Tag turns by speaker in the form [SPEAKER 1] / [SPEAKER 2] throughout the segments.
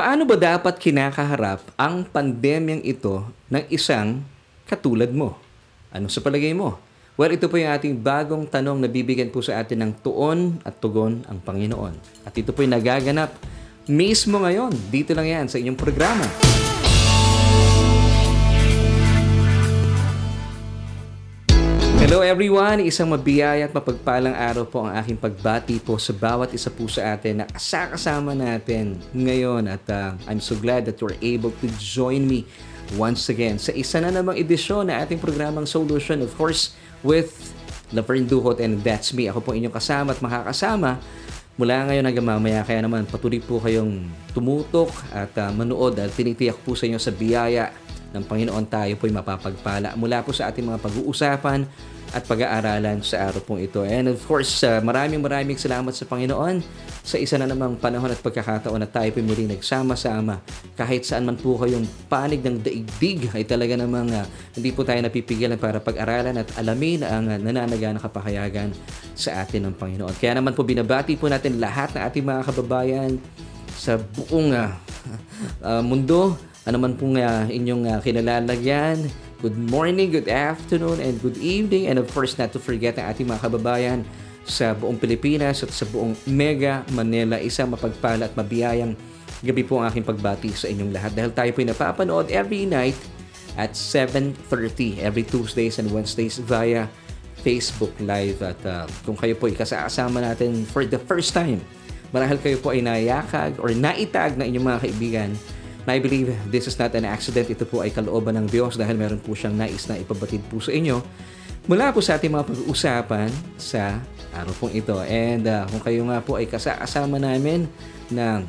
[SPEAKER 1] Paano ba dapat kinakaharap ang pandemyang ito ng isang katulad mo? Ano sa palagay mo? Well, ito po yung ating bagong tanong na bibigyan po sa atin ng tuon at tugon ang Panginoon. At ito po yung nagaganap mismo ngayon. Dito lang yan sa inyong programa. Hello everyone! Isang mabiyaya at mapagpalang araw po ang aking pagbati po sa bawat isa po sa atin na kasakasama natin ngayon at uh, I'm so glad that you're able to join me once again sa isa na namang edisyon na ating programang Solution of course with Laverne Duhot and that's me. Ako po inyong kasama at makakasama mula ngayon hanggang mamaya. Kaya naman patuloy po kayong tumutok at uh, manood at tinitiyak po sa inyo sa biyaya ng Panginoon tayo po'y mapapagpala mula po sa ating mga pag-uusapan at pag-aaralan sa araw pong ito. And of course, uh, maraming maraming salamat sa Panginoon sa isa na namang panahon at pagkakataon na tayo po'y muling nagsama-sama. Kahit saan man po kayong panig ng daigdig ay talaga namang uh, hindi po tayo napipigilan para pag-aralan at alamin ang uh, nananaga na kapahayagan sa atin ng Panginoon. Kaya naman po binabati po natin lahat ng ating mga kababayan sa buong uh, uh, mundo ano man pong uh, inyong uh, kinalalagyan. Good morning, good afternoon, and good evening. And of course, not to forget ang ating mga kababayan sa buong Pilipinas at sa buong Mega Manila. Isang mapagpala at mabiyayang gabi po ang aking pagbati sa inyong lahat. Dahil tayo po napapanood every night at 7.30 every Tuesdays and Wednesdays via Facebook Live. At uh, kung kayo po ikasasama natin for the first time, marahil kayo po ay nayakag or naitag na inyong mga kaibigan I believe this is not an accident. Ito po ay kalooban ng Diyos dahil meron po siyang nais na ipabatid po sa inyo mula po sa ating mga pag-uusapan sa araw pong ito. And uh, kung kayo nga po ay kasama namin ng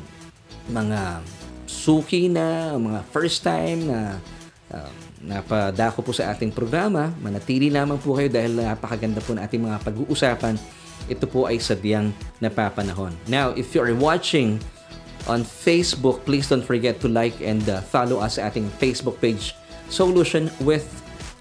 [SPEAKER 1] mga suki na, mga first time na uh, napadako po sa ating programa, manatili lamang po kayo dahil napakaganda po ng ating mga pag-uusapan. Ito po ay sadyang napapanahon. Now, if you are watching on Facebook. Please don't forget to like and uh, follow us sa ating Facebook page, Solution with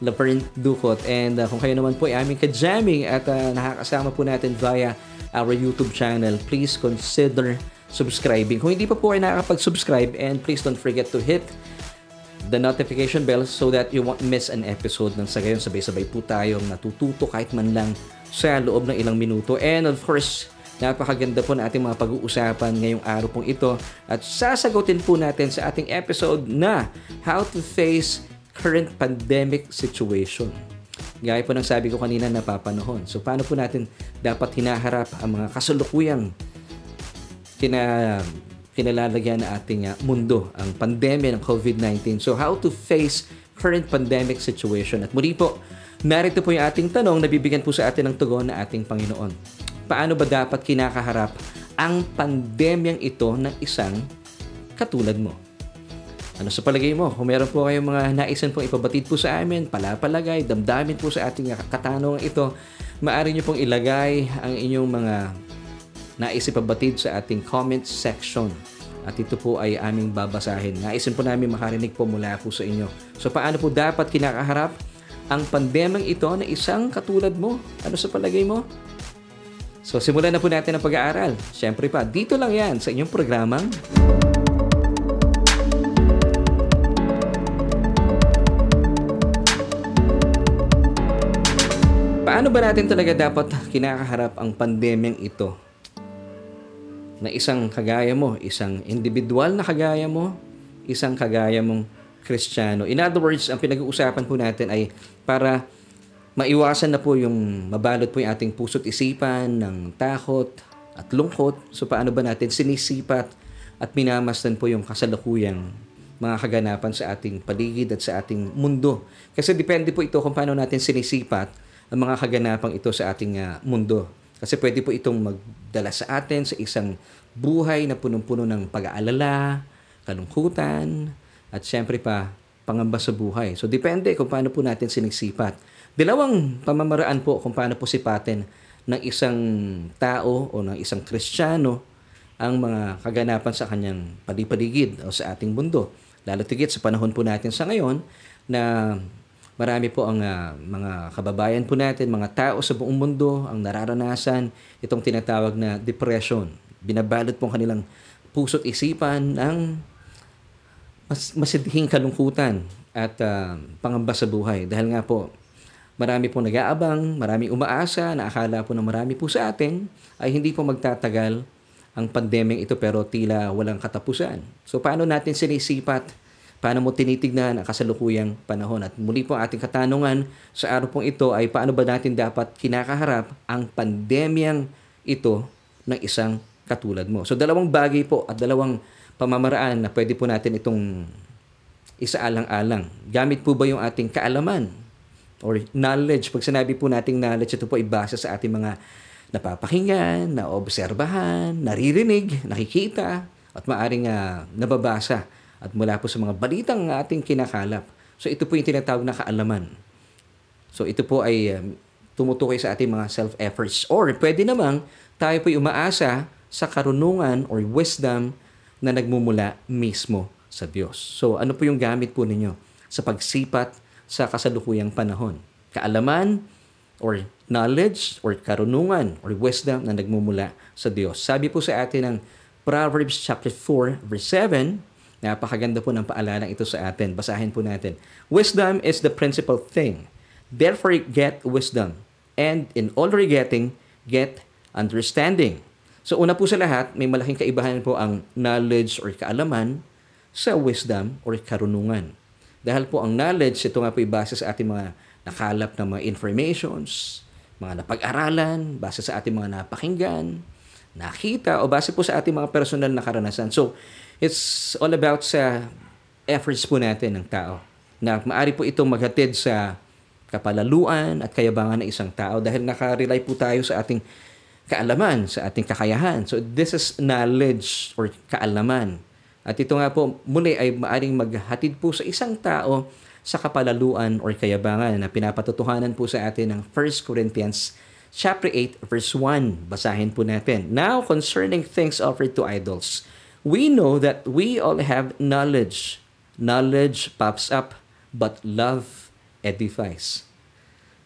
[SPEAKER 1] Laverne Ducot. And uh, kung kayo naman po ay aming kajamming at uh, nakakasama po natin via our YouTube channel, please consider subscribing. Kung hindi pa po ay nakakapag-subscribe, and please don't forget to hit the notification bell so that you won't miss an episode ng sa gayon sabay-sabay po tayong natututo kahit man lang sa loob ng ilang minuto. And of course, Napakaganda po na ating mga pag-uusapan ngayong araw pong ito at sasagutin po natin sa ating episode na How to Face Current Pandemic Situation. Gaya po ng sabi ko kanina napapanahon. So paano po natin dapat hinaharap ang mga kasalukuyang kina kinalalagyan na ating uh, mundo, ang pandemya ng COVID-19. So how to face current pandemic situation. At muli po, narito po yung ating tanong na bibigyan po sa atin ng tugon na ating Panginoon paano ba dapat kinakaharap ang pandemyang ito ng isang katulad mo? Ano sa palagay mo? Kung meron po kayong mga naisan pong ipabatid po sa amin, palapalagay, damdamin po sa ating katanungan ito, maaari nyo pong ilagay ang inyong mga nais ipabatid sa ating comment section. At ito po ay aming babasahin. Naisin po namin makarinig po mula po sa inyo. So paano po dapat kinakaharap ang pandemyang ito na isang katulad mo? Ano sa palagay mo? So simulan na po natin ang pag-aaral. Siyempre pa, dito lang yan sa inyong programang Paano ba natin talaga dapat kinakaharap ang pandemyang ito? Na isang kagaya mo, isang individual na kagaya mo, isang kagaya mong Kristiyano. In other words, ang pinag-uusapan po natin ay para maiwasan na po yung mabalot po yung ating puso't isipan ng takot at lungkot. So paano ba natin sinisipat at minamasdan po yung kasalukuyang mga kaganapan sa ating paligid at sa ating mundo. Kasi depende po ito kung paano natin sinisipat ang mga kaganapang ito sa ating uh, mundo. Kasi pwede po itong magdala sa atin sa isang buhay na punong-puno ng pag-aalala, kalungkutan, at syempre pa, pangamba sa buhay. So depende kung paano po natin sinisipat Dalawang pamamaraan po kung paano po sipatin ng isang tao o ng isang kristyano ang mga kaganapan sa kanyang palipaligid o sa ating mundo. Lalo tigit sa panahon po natin sa ngayon na marami po ang uh, mga kababayan po natin, mga tao sa buong mundo ang nararanasan itong tinatawag na depression. Binabalot po ang kanilang puso't isipan ng mas masidhing kalungkutan at uh, pangamba sa buhay. Dahil nga po, marami po nag-aabang, marami umaasa, na akala po na marami po sa atin ay hindi po magtatagal ang pandemyang ito pero tila walang katapusan. So paano natin sinisipat Paano mo tinitignan ang kasalukuyang panahon? At muli po ating katanungan sa araw pong ito ay paano ba natin dapat kinakaharap ang pandemyang ito ng isang katulad mo? So dalawang bagay po at dalawang pamamaraan na pwede po natin itong isaalang-alang. Gamit po ba yung ating kaalaman or knowledge? Pag sinabi po nating knowledge, ito po ay base sa ating mga napapakinggan, naobserbahan, naririnig, nakikita, at maaring uh, nababasa at mula po sa mga balitang ating kinakalap. So ito po yung tinatawag na kaalaman. So ito po ay um, tumutukoy sa ating mga self-efforts. Or pwede namang tayo po umaasa sa karunungan or wisdom na nagmumula mismo sa Diyos. So ano po yung gamit po ninyo sa pagsipat sa kasalukuyang panahon? Kaalaman or knowledge or karunungan or wisdom na nagmumula sa Diyos. Sabi po sa atin ng Proverbs chapter 4 verse 7, Napakaganda po ng paalala ito sa atin. Basahin po natin. Wisdom is the principal thing. Therefore, get wisdom. And in all getting, get understanding. So una po sa lahat, may malaking kaibahan po ang knowledge or kaalaman sa wisdom or karunungan. Dahil po ang knowledge, ito nga po ibase sa ating mga nakalap na mga informations, mga napag-aralan, base sa ating mga napakinggan, nakita, o base po sa ating mga personal na karanasan. So, It's all about sa efforts po natin ng tao. Na maari po itong maghatid sa kapalaluan at kayabangan ng isang tao dahil nakarely po tayo sa ating kaalaman, sa ating kakayahan. So this is knowledge or kaalaman. At ito nga po muli ay maaring maghatid po sa isang tao sa kapalaluan or kayabangan na pinapatutuhanan po sa atin ng 1 Corinthians chapter 8 verse 1. Basahin po natin. Now concerning things offered to idols, we know that we all have knowledge. Knowledge pops up, but love edifies.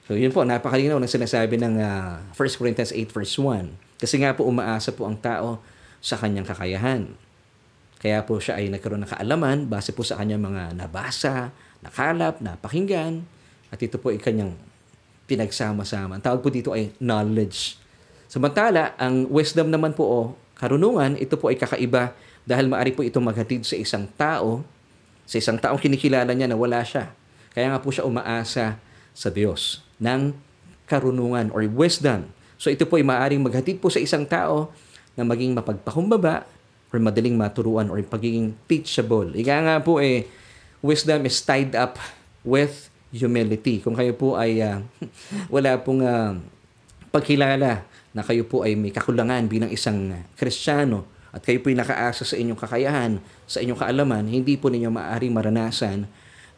[SPEAKER 1] So yun po, napakalinaw ng sinasabi ng uh, ah, 1 Corinthians 8 verse 1. Kasi nga po umaasa po ang tao sa kanyang kakayahan. Kaya po siya ay nagkaroon ng kaalaman base po sa kanyang mga nabasa, nakalap, napakinggan, at ito po ay kanyang pinagsama-sama. Ang tawag po dito ay knowledge. Samantala, ang wisdom naman po o karunungan, ito po ay kakaiba dahil maari po ito maghatid sa isang tao, sa isang taong kinikilala niya na wala siya. Kaya nga po siya umaasa sa Diyos ng karunungan or wisdom. So ito po ay maaaring maghatid po sa isang tao na maging mapagpakumbaba or madaling maturuan or pagiging teachable. Ika nga po eh, wisdom is tied up with humility. Kung kayo po ay uh, wala pong uh, pagkilala na kayo po ay may kakulangan bilang isang Kristiyano, at kayo po'y nakaasa sa inyong kakayahan, sa inyong kaalaman, hindi po ninyo maaaring maranasan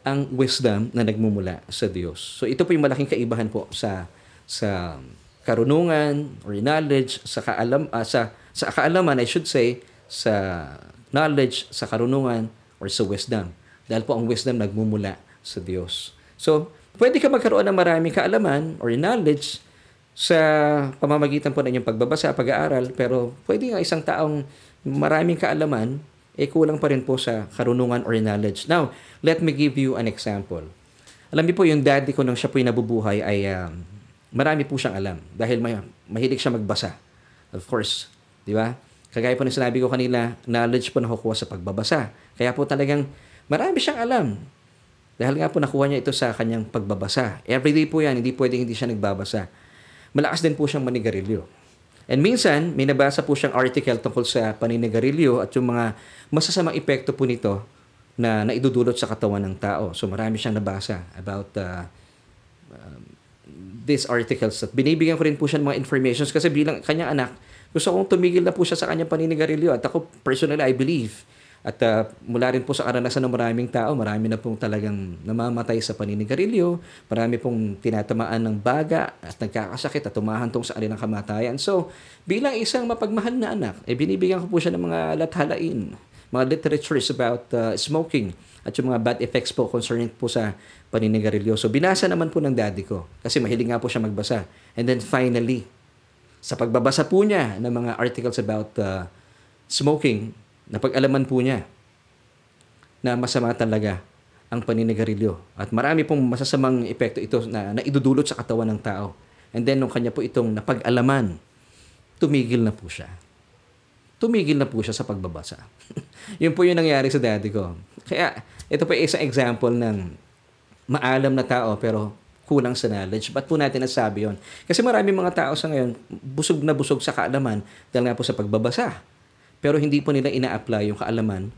[SPEAKER 1] ang wisdom na nagmumula sa Diyos. So ito po yung malaking kaibahan po sa sa karunungan or knowledge sa kaalam uh, sa sa kaalaman I should say sa knowledge sa karunungan or sa wisdom. Dahil po ang wisdom nagmumula sa Diyos. So, pwede ka magkaroon ng maraming kaalaman or knowledge sa pamamagitan po ng inyong pagbabasa, pag-aaral, pero pwede nga isang taong maraming kaalaman, eh kulang pa rin po sa karunungan or knowledge. Now, let me give you an example. Alam niyo po, yung daddy ko nung siya po'y nabubuhay ay um, marami po siyang alam dahil may, mahilig siya magbasa. Of course, di ba? Kagaya po ng sinabi ko kanila, knowledge po nakukuha sa pagbabasa. Kaya po talagang marami siyang alam. Dahil nga po nakuha niya ito sa kanyang pagbabasa. Everyday po yan, hindi pwedeng hindi siya nagbabasa. Malakas din po siyang manigarilyo. And minsan, may nabasa po siyang article tungkol sa paninigarilyo at yung mga masasamang epekto po nito na naidudulot sa katawan ng tao. So marami siyang nabasa about uh, um, these articles at binibigyan ko rin po siya ng mga informations kasi bilang kanyang anak, gusto kong tumigil na po siya sa kanyang paninigarilyo at ako personally I believe at uh, mula rin po sa karanasan ng maraming tao, marami na pong talagang namamatay sa paninigarilyo, marami pong tinatamaan ng baga at nagkakasakit at tumahantong sa alin ng kamatayan. So, bilang isang mapagmahal na anak, eh, binibigyan ko po siya ng mga lathalain, mga literatures about uh, smoking at yung mga bad effects po concerning po sa paninigarilyo. So, binasa naman po ng daddy ko kasi mahilig nga po siya magbasa. And then finally, sa pagbabasa po niya ng mga articles about uh, smoking, napag-alaman po niya na masama talaga ang paninigarilyo. At marami pong masasamang epekto ito na, na idudulot sa katawan ng tao. And then, nung kanya po itong napag-alaman, tumigil na po siya. Tumigil na po siya sa pagbabasa. Yun po yung nangyari sa daddy ko. Kaya, ito po isang example ng maalam na tao pero kulang sa knowledge. Ba't po natin nasabi yon? Kasi marami mga tao sa ngayon, busog na busog sa kaalaman dahil nga po sa pagbabasa. Pero hindi po nila ina-apply yung kaalaman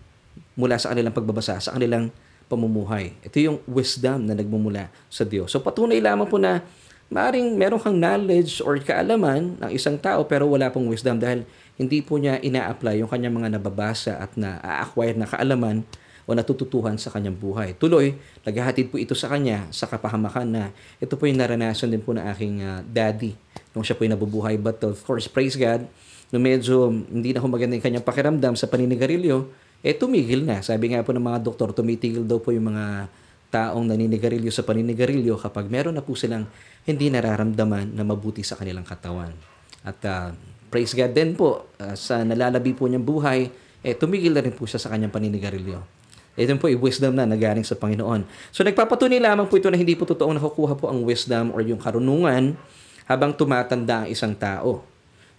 [SPEAKER 1] mula sa kanilang pagbabasa, sa kanilang pamumuhay. Ito yung wisdom na nagmumula sa Diyos. So patunay lamang po na maring meron kang knowledge or kaalaman ng isang tao pero wala pong wisdom dahil hindi po niya ina-apply yung kanyang mga nababasa at na-acquire na kaalaman o natututuhan sa kanyang buhay. Tuloy, naghahatid po ito sa kanya sa kapahamakan na ito po yung naranasan din po ng aking uh, daddy nung siya po yung nabubuhay. But of course, praise God, nung medyo hindi na humaganda yung kanyang pakiramdam sa paninigarilyo, eh tumigil na. Sabi nga po ng mga doktor, tumitigil daw po yung mga taong naninigarilyo sa paninigarilyo kapag meron na po silang hindi nararamdaman na mabuti sa kanilang katawan. At uh, praise God din po, uh, sa nalalabi po niyang buhay, eh tumigil na rin po siya sa kanyang paninigarilyo. Ito po, wisdom na nagaling sa Panginoon. So nagpapatunay lamang po ito na hindi po totoong nakukuha po ang wisdom or yung karunungan habang tumatanda ang isang tao.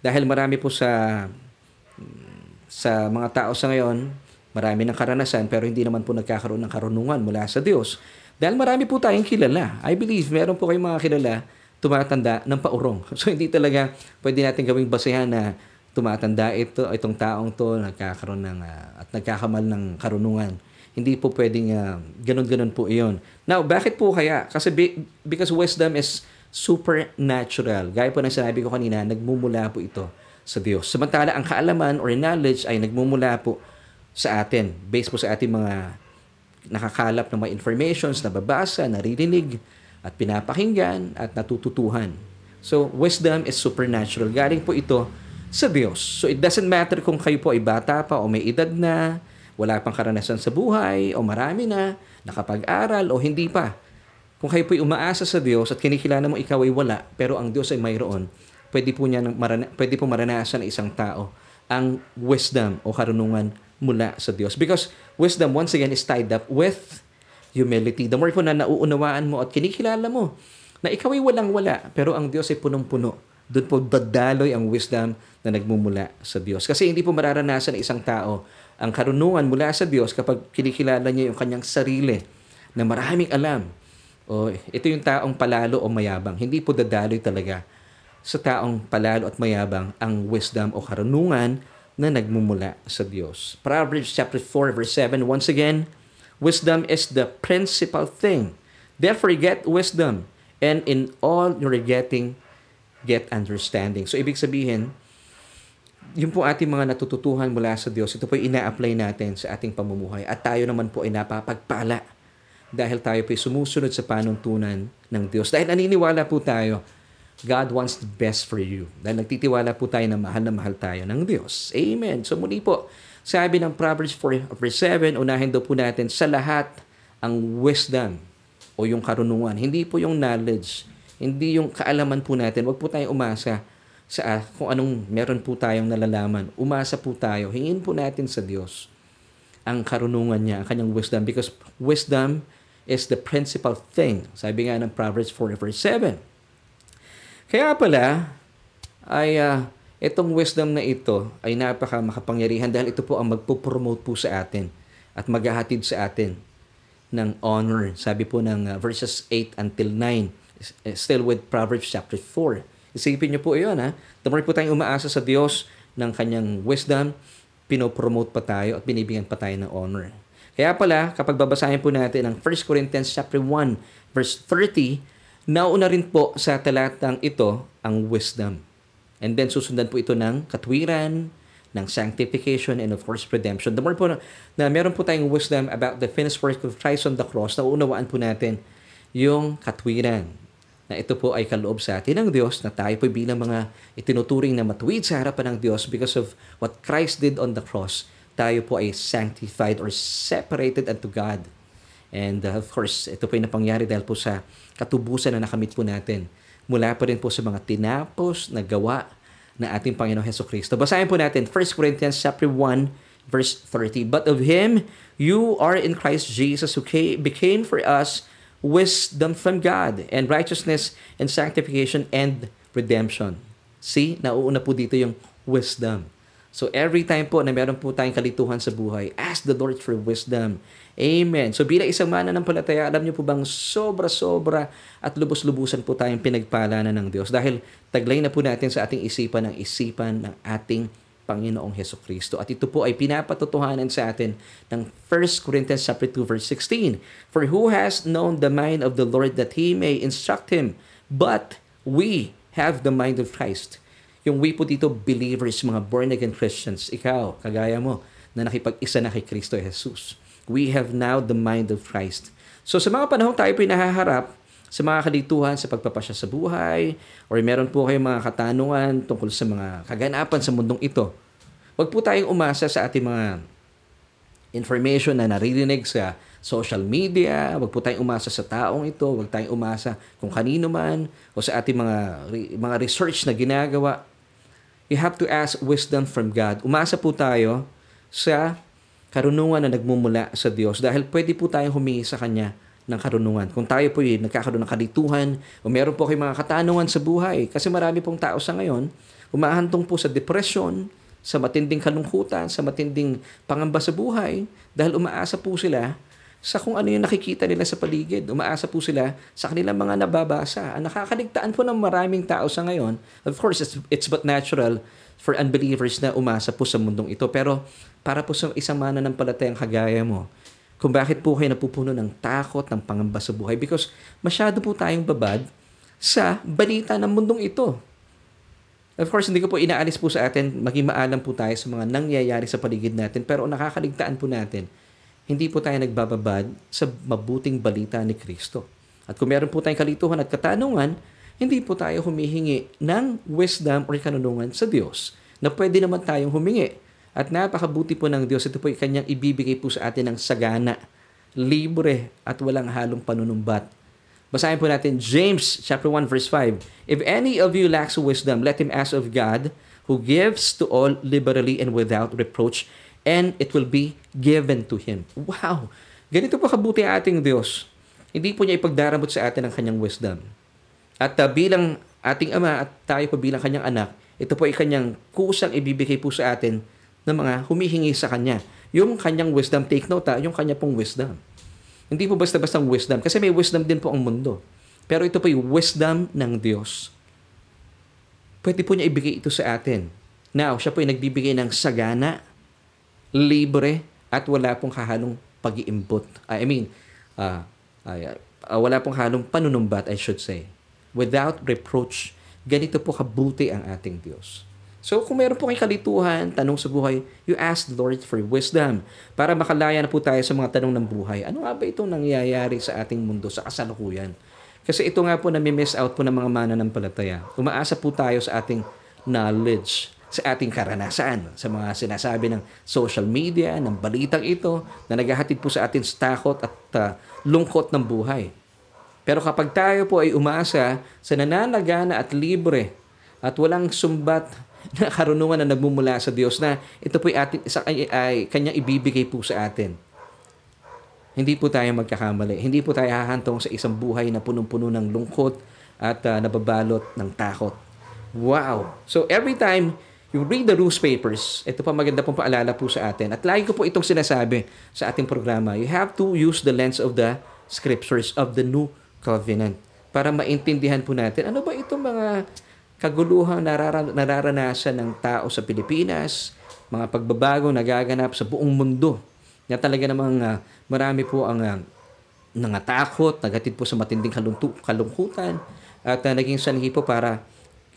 [SPEAKER 1] Dahil marami po sa sa mga tao sa ngayon, Marami ng karanasan pero hindi naman po nagkakaroon ng karunungan mula sa Diyos. Dahil marami po tayong kilala. I believe meron po kayong mga kilala tumatanda ng paurong. So hindi talaga pwede natin gawing basehan na tumatanda ito, itong taong to nagkakaroon ng uh, at nagkakamal ng karunungan. Hindi po pwedeng uh, ganun-ganun po iyon. Now, bakit po kaya? Kasi be, because wisdom is supernatural. Gaya po ng sinabi ko kanina, nagmumula po ito sa Diyos. Samantala, ang kaalaman or knowledge ay nagmumula po sa atin based po sa ating mga nakakalap ng mga informations, nababasa, naririnig, at pinapakinggan at natututuhan. So, wisdom is supernatural. Galing po ito sa Diyos. So, it doesn't matter kung kayo po ay bata pa o may edad na, wala pang karanasan sa buhay, o marami na, nakapag-aral o hindi pa. Kung kayo po ay umaasa sa Diyos at kinikilala mo ikaw ay wala, pero ang Diyos ay mayroon, pwede po, niya marana- pwede po maranasan ng isang tao ang wisdom o karunungan mula sa Diyos. Because wisdom, once again, is tied up with humility. The more po na nauunawaan mo at kinikilala mo na ikaw ay walang-wala, pero ang Diyos ay punong-puno. Doon po dadaloy ang wisdom na nagmumula sa Diyos. Kasi hindi po mararanasan ng isang tao ang karunungan mula sa Diyos kapag kinikilala niya yung kanyang sarili na maraming alam. O ito yung taong palalo o mayabang. Hindi po dadaloy talaga sa taong palalo at mayabang ang wisdom o karunungan na nagmumula sa Diyos. Proverbs chapter 4 verse 7 once again, wisdom is the principal thing. Therefore get wisdom and in all you're getting get understanding. So ibig sabihin, yung po ating mga natututuhan mula sa Diyos, ito po ina-apply natin sa ating pamumuhay at tayo naman po ay napapagpala dahil tayo po ay sumusunod sa panuntunan ng Diyos. Dahil naniniwala po tayo God wants the best for you. Dahil nagtitiwala po tayo na mahal na mahal tayo ng Diyos. Amen. So muli po, sabi ng Proverbs 4 verse 7, unahin daw po natin sa lahat ang wisdom o yung karunungan. Hindi po yung knowledge. Hindi yung kaalaman po natin. Huwag po tayong umasa sa uh, kung anong meron po tayong nalalaman. Umasa po tayo. Hingin po natin sa Diyos ang karunungan niya, ang kanyang wisdom. Because wisdom is the principal thing. Sabi nga ng Proverbs 4 verse 7 kaya pala, ay uh, itong wisdom na ito ay napaka makapangyarihan dahil ito po ang magpo-promote po sa atin at maghahatid sa atin ng honor. Sabi po ng uh, verses 8 until 9, eh, still with Proverbs chapter 4. Isipin niyo po iyon ha. More po tayong umaasa sa Diyos ng kanyang wisdom, pinopromote pa tayo at binibigyan pa tayo ng honor. Kaya pala, kapag babasahin po natin ang 1 Corinthians chapter 1, verse 30, Nauna rin po sa talatang ito ang wisdom. And then susundan po ito ng katwiran, ng sanctification, and of course redemption. The more po na, na meron po tayong wisdom about the finished work of Christ on the cross, na unawaan po natin yung katwiran na ito po ay kaloob sa atin ng Diyos na tayo po bilang mga itinuturing na matuwid sa harapan ng Diyos because of what Christ did on the cross. Tayo po ay sanctified or separated unto God. And uh, of course, ito po ay napangyari dahil po sa katubusan na nakamit po natin. Mula pa rin po sa mga tinapos na gawa na ating Panginoong Heso Kristo. Basahin po natin 1 Corinthians chapter 1, verse 30. But of him you are in Christ Jesus who came, became for us wisdom from God and righteousness and sanctification and redemption. See, nauuna po dito yung wisdom. So every time po na meron po tayong kalituhan sa buhay, ask the Lord for wisdom. Amen. So bilang isang mana ng palataya, alam niyo po bang sobra-sobra at lubos-lubusan po tayong pinagpala na ng Diyos dahil taglay na po natin sa ating isipan ang isipan ng ating Panginoong Heso Kristo. At ito po ay pinapatotohanan sa atin ng 1 Corinthians chapter 2 verse 16. For who has known the mind of the Lord that he may instruct him? But we have the mind of Christ. Yung we po dito, believers, mga born-again Christians, ikaw, kagaya mo, na nakipag-isa na kay Kristo Jesus. We have now the mind of Christ. So sa mga panahon tayo po nahaharap sa mga kalituhan sa pagpapasya sa buhay, or meron po kayong mga katanungan tungkol sa mga kaganapan sa mundong ito, huwag po tayong umasa sa ating mga information na naririnig sa social media, wag po tayong umasa sa taong ito, wag tayong umasa kung kanino man o sa ating mga mga research na ginagawa. You have to ask wisdom from God. Umasa po tayo sa karunungan na nagmumula sa Diyos dahil pwede po tayong humingi sa Kanya ng karunungan. Kung tayo po ay nagkakaroon ng kalituhan o meron po kayong mga katanungan sa buhay, kasi marami pong tao sa ngayon, umahantong po sa depression, sa matinding kalungkutan, sa matinding pangamba sa buhay dahil umaasa po sila sa kung ano yung nakikita nila sa paligid. Umaasa po sila sa kanilang mga nababasa. Ang nakakaligtaan po ng maraming tao sa ngayon, of course, it's, it's but natural for unbelievers na umasa po sa mundong ito. Pero para po sa isang mana ng palatayang kagaya mo, kung bakit po kayo napupuno ng takot, ng pangamba sa buhay. Because masyado po tayong babad sa balita ng mundong ito. Of course, hindi ko po inaalis po sa atin, maging maalam po tayo sa mga nangyayari sa paligid natin, pero nakakaligtaan po natin, hindi po tayo nagbababad sa mabuting balita ni Kristo. At kung meron po tayong kalituhan at katanungan, hindi po tayo humihingi ng wisdom or kanunungan sa Diyos na pwede naman tayong humingi. At napakabuti po ng Diyos, ito po ay kanyang ibibigay po sa atin ng sagana, libre at walang halong panunumbat Basahin po natin James chapter 1 verse 5. If any of you lacks wisdom, let him ask of God, who gives to all liberally and without reproach, and it will be given to him. Wow! Ganito po kabuti ating Diyos. Hindi po niya ipagdaramot sa atin ang kanyang wisdom. At uh, bilang ating ama at tayo po bilang kanyang anak, ito po ay kanyang kusang ibibigay po sa atin ng mga humihingi sa kanya. Yung kanyang wisdom, take note ha, yung kanya pong wisdom. Hindi po basta-basta wisdom. Kasi may wisdom din po ang mundo. Pero ito po yung wisdom ng Diyos. Pwede po niya ibigay ito sa atin. Now, siya po ay nagbibigay ng sagana, libre, at wala pong kahalong pag-iimbot. I mean, uh, uh, uh, wala pong halong panunumbat, I should say. Without reproach. Ganito po kabuti ang ating Diyos. So kung meron po kayong kalituhan, tanong sa buhay, you ask the Lord for wisdom para makalaya na po tayo sa mga tanong ng buhay. Ano nga ba itong nangyayari sa ating mundo, sa kasalukuyan? Kasi ito nga po na miss out po ng mga mananampalataya. Umaasa po tayo sa ating knowledge, sa ating karanasan, sa mga sinasabi ng social media, ng balitang ito, na naghahatid po sa atin sa takot at uh, lungkot ng buhay. Pero kapag tayo po ay umasa sa nananagana at libre at walang sumbat na karunungan na nagmumula sa Diyos na ito po ay, atin, sa, ay, ay kanyang ibibigay po sa atin. Hindi po tayo magkakamali. Hindi po tayo hahantong sa isang buhay na punong-puno ng lungkot at uh, nababalot ng takot. Wow! So every time you read the newspapers, ito pa maganda pong paalala po sa atin. At lagi ko po itong sinasabi sa ating programa. You have to use the lens of the scriptures of the new covenant para maintindihan po natin ano ba itong mga kaguluhang nararan- nararanasan ng tao sa Pilipinas, mga pagbabago nagaganap sa buong mundo. Na talaga namang uh, marami po ang uh, nangatakot, nagatid po sa matinding kalungtu- kalungkutan at uh, naging sanhi po para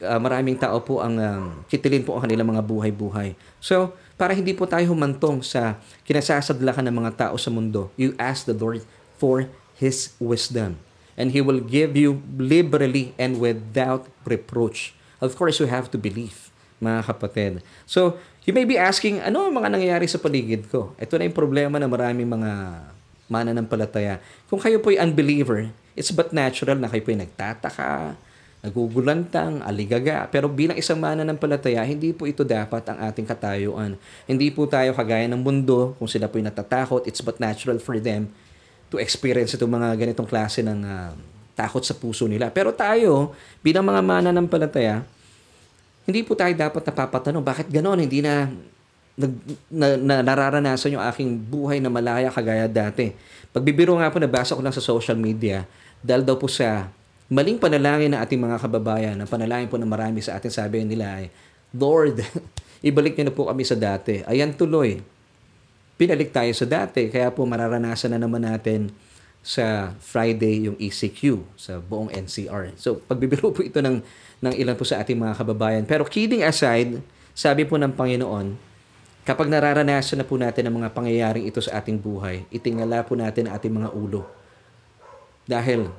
[SPEAKER 1] uh, maraming tao po ang um, kitilin po ang kanilang mga buhay-buhay. So, para hindi po tayo humantong sa kinasasadlakan ng mga tao sa mundo, you ask the Lord for His wisdom and He will give you liberally and without reproach. Of course, you have to believe, mga kapatid. So, you may be asking, ano ang mga nangyayari sa paligid ko? Ito na yung problema ng maraming mga mananampalataya. Kung kayo po ay unbeliever, it's but natural na kayo po ay nagtataka, nagugulantang, aligaga. Pero bilang isang mananampalataya, hindi po ito dapat ang ating katayuan. Hindi po tayo kagaya ng mundo, kung sila po natatakot, it's but natural for them to experience itong mga ganitong klase ng uh, takot sa puso nila. Pero tayo, bilang mga mananampalataya, hindi po tayo dapat napapatanong, bakit ganon? Hindi na, nag, na, na nararanasan yung aking buhay na malaya kagaya dati. Pagbibiro nga po, nabasa ko lang sa social media, dahil daw po sa maling panalangin ng ating mga kababayan, ang panalangin po ng marami sa atin, sabi nila ay, Lord, ibalik niyo na po kami sa dati. Ayan tuloy. Pinalik tayo sa dati, kaya po mararanasan na naman natin sa Friday yung ECQ sa buong NCR. So, pagbibiro po ito ng, ng ilan po sa ating mga kababayan. Pero kidding aside, sabi po ng Panginoon, kapag nararanasan na po natin ang mga pangyayaring ito sa ating buhay, itingala po natin ang ating mga ulo. Dahil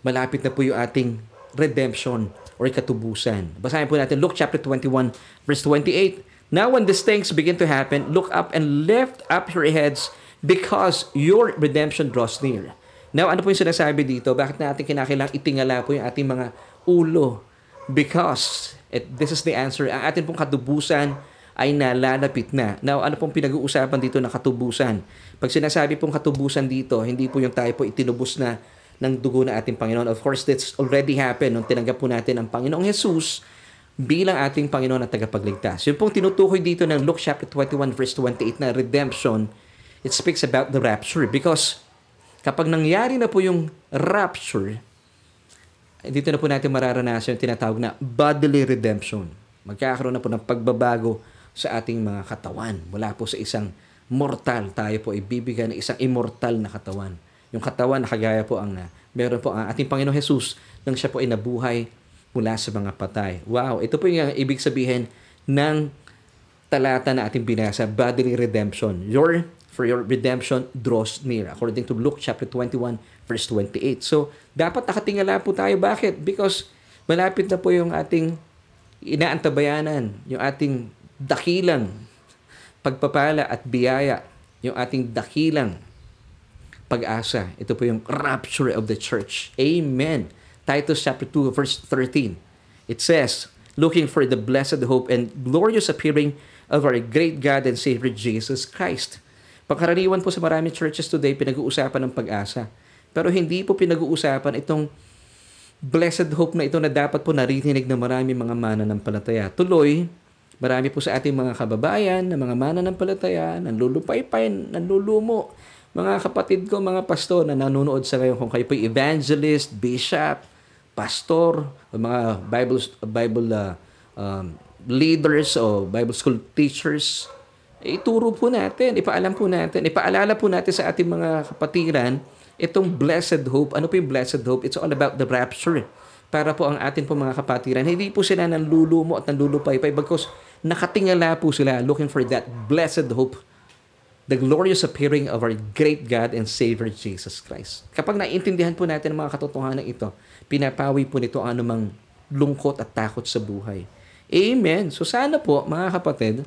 [SPEAKER 1] malapit na po yung ating redemption or katubusan. Basahin po natin Luke chapter 21 verse 28. Now when these things begin to happen, look up and lift up your heads because your redemption draws near. Now, ano po yung sinasabi dito? Bakit natin kinakailangan itingala po yung ating mga ulo? Because, it, this is the answer, ang ating pong katubusan ay nalalapit na. Now, ano pong pinag-uusapan dito ng katubusan? Pag sinasabi pong katubusan dito, hindi po yung tayo po itinubos na ng dugo na ating Panginoon. Of course, that's already happened nung tinanggap po natin ang Panginoong Jesus bilang ating Panginoon at tagapagligtas. Yung pong tinutukoy dito ng Luke chapter 21 verse 28 na redemption, it speaks about the rapture because kapag nangyari na po yung rapture, dito na po natin mararanasan yung tinatawag na bodily redemption. Magkakaroon na po ng pagbabago sa ating mga katawan. Mula po sa isang mortal, tayo po ibibigay ng isang immortal na katawan. Yung katawan na kagaya po ang uh, meron po ang ating Panginoon Jesus nang siya po ay nabuhay mula sa mga patay. Wow, ito po yung ibig sabihin ng talata na ating binasa, bodily redemption. Your for your redemption draws near according to Luke chapter 21 verse 28. So, dapat nakatingala po tayo bakit? Because malapit na po yung ating inaantabayanan, yung ating dakilang pagpapala at biyaya, yung ating dakilang pag-asa. Ito po yung rapture of the church. Amen. Titus chapter 2 verse 13. It says, looking for the blessed hope and glorious appearing of our great God and Savior Jesus Christ. Pagkaraniwan po sa maraming churches today, pinag-uusapan ng pag-asa. Pero hindi po pinag-uusapan itong blessed hope na ito na dapat po naririnig ng marami mga mananampalataya. Tuloy, marami po sa ating mga kababayan na mga mananampalataya, nanlulupaypay, nanlulumo, mga kapatid ko, mga pastor na nanonood sa ngayon, kung kayo po evangelist, bishop, pastor, o mga Bible, Bible uh, um, leaders o Bible school teachers, ituro po natin, ipaalam po natin, ipaalala po natin sa ating mga kapatiran itong blessed hope. Ano po yung blessed hope? It's all about the rapture. Para po ang atin po mga kapatiran, hindi po sila nanlulumo at nanlulupaypay bagkos nakatingala po sila looking for that blessed hope the glorious appearing of our great God and Savior Jesus Christ. Kapag naiintindihan po natin ang mga katotohanan ito, pinapawi po nito ang anumang lungkot at takot sa buhay. Amen. So sana po, mga kapatid,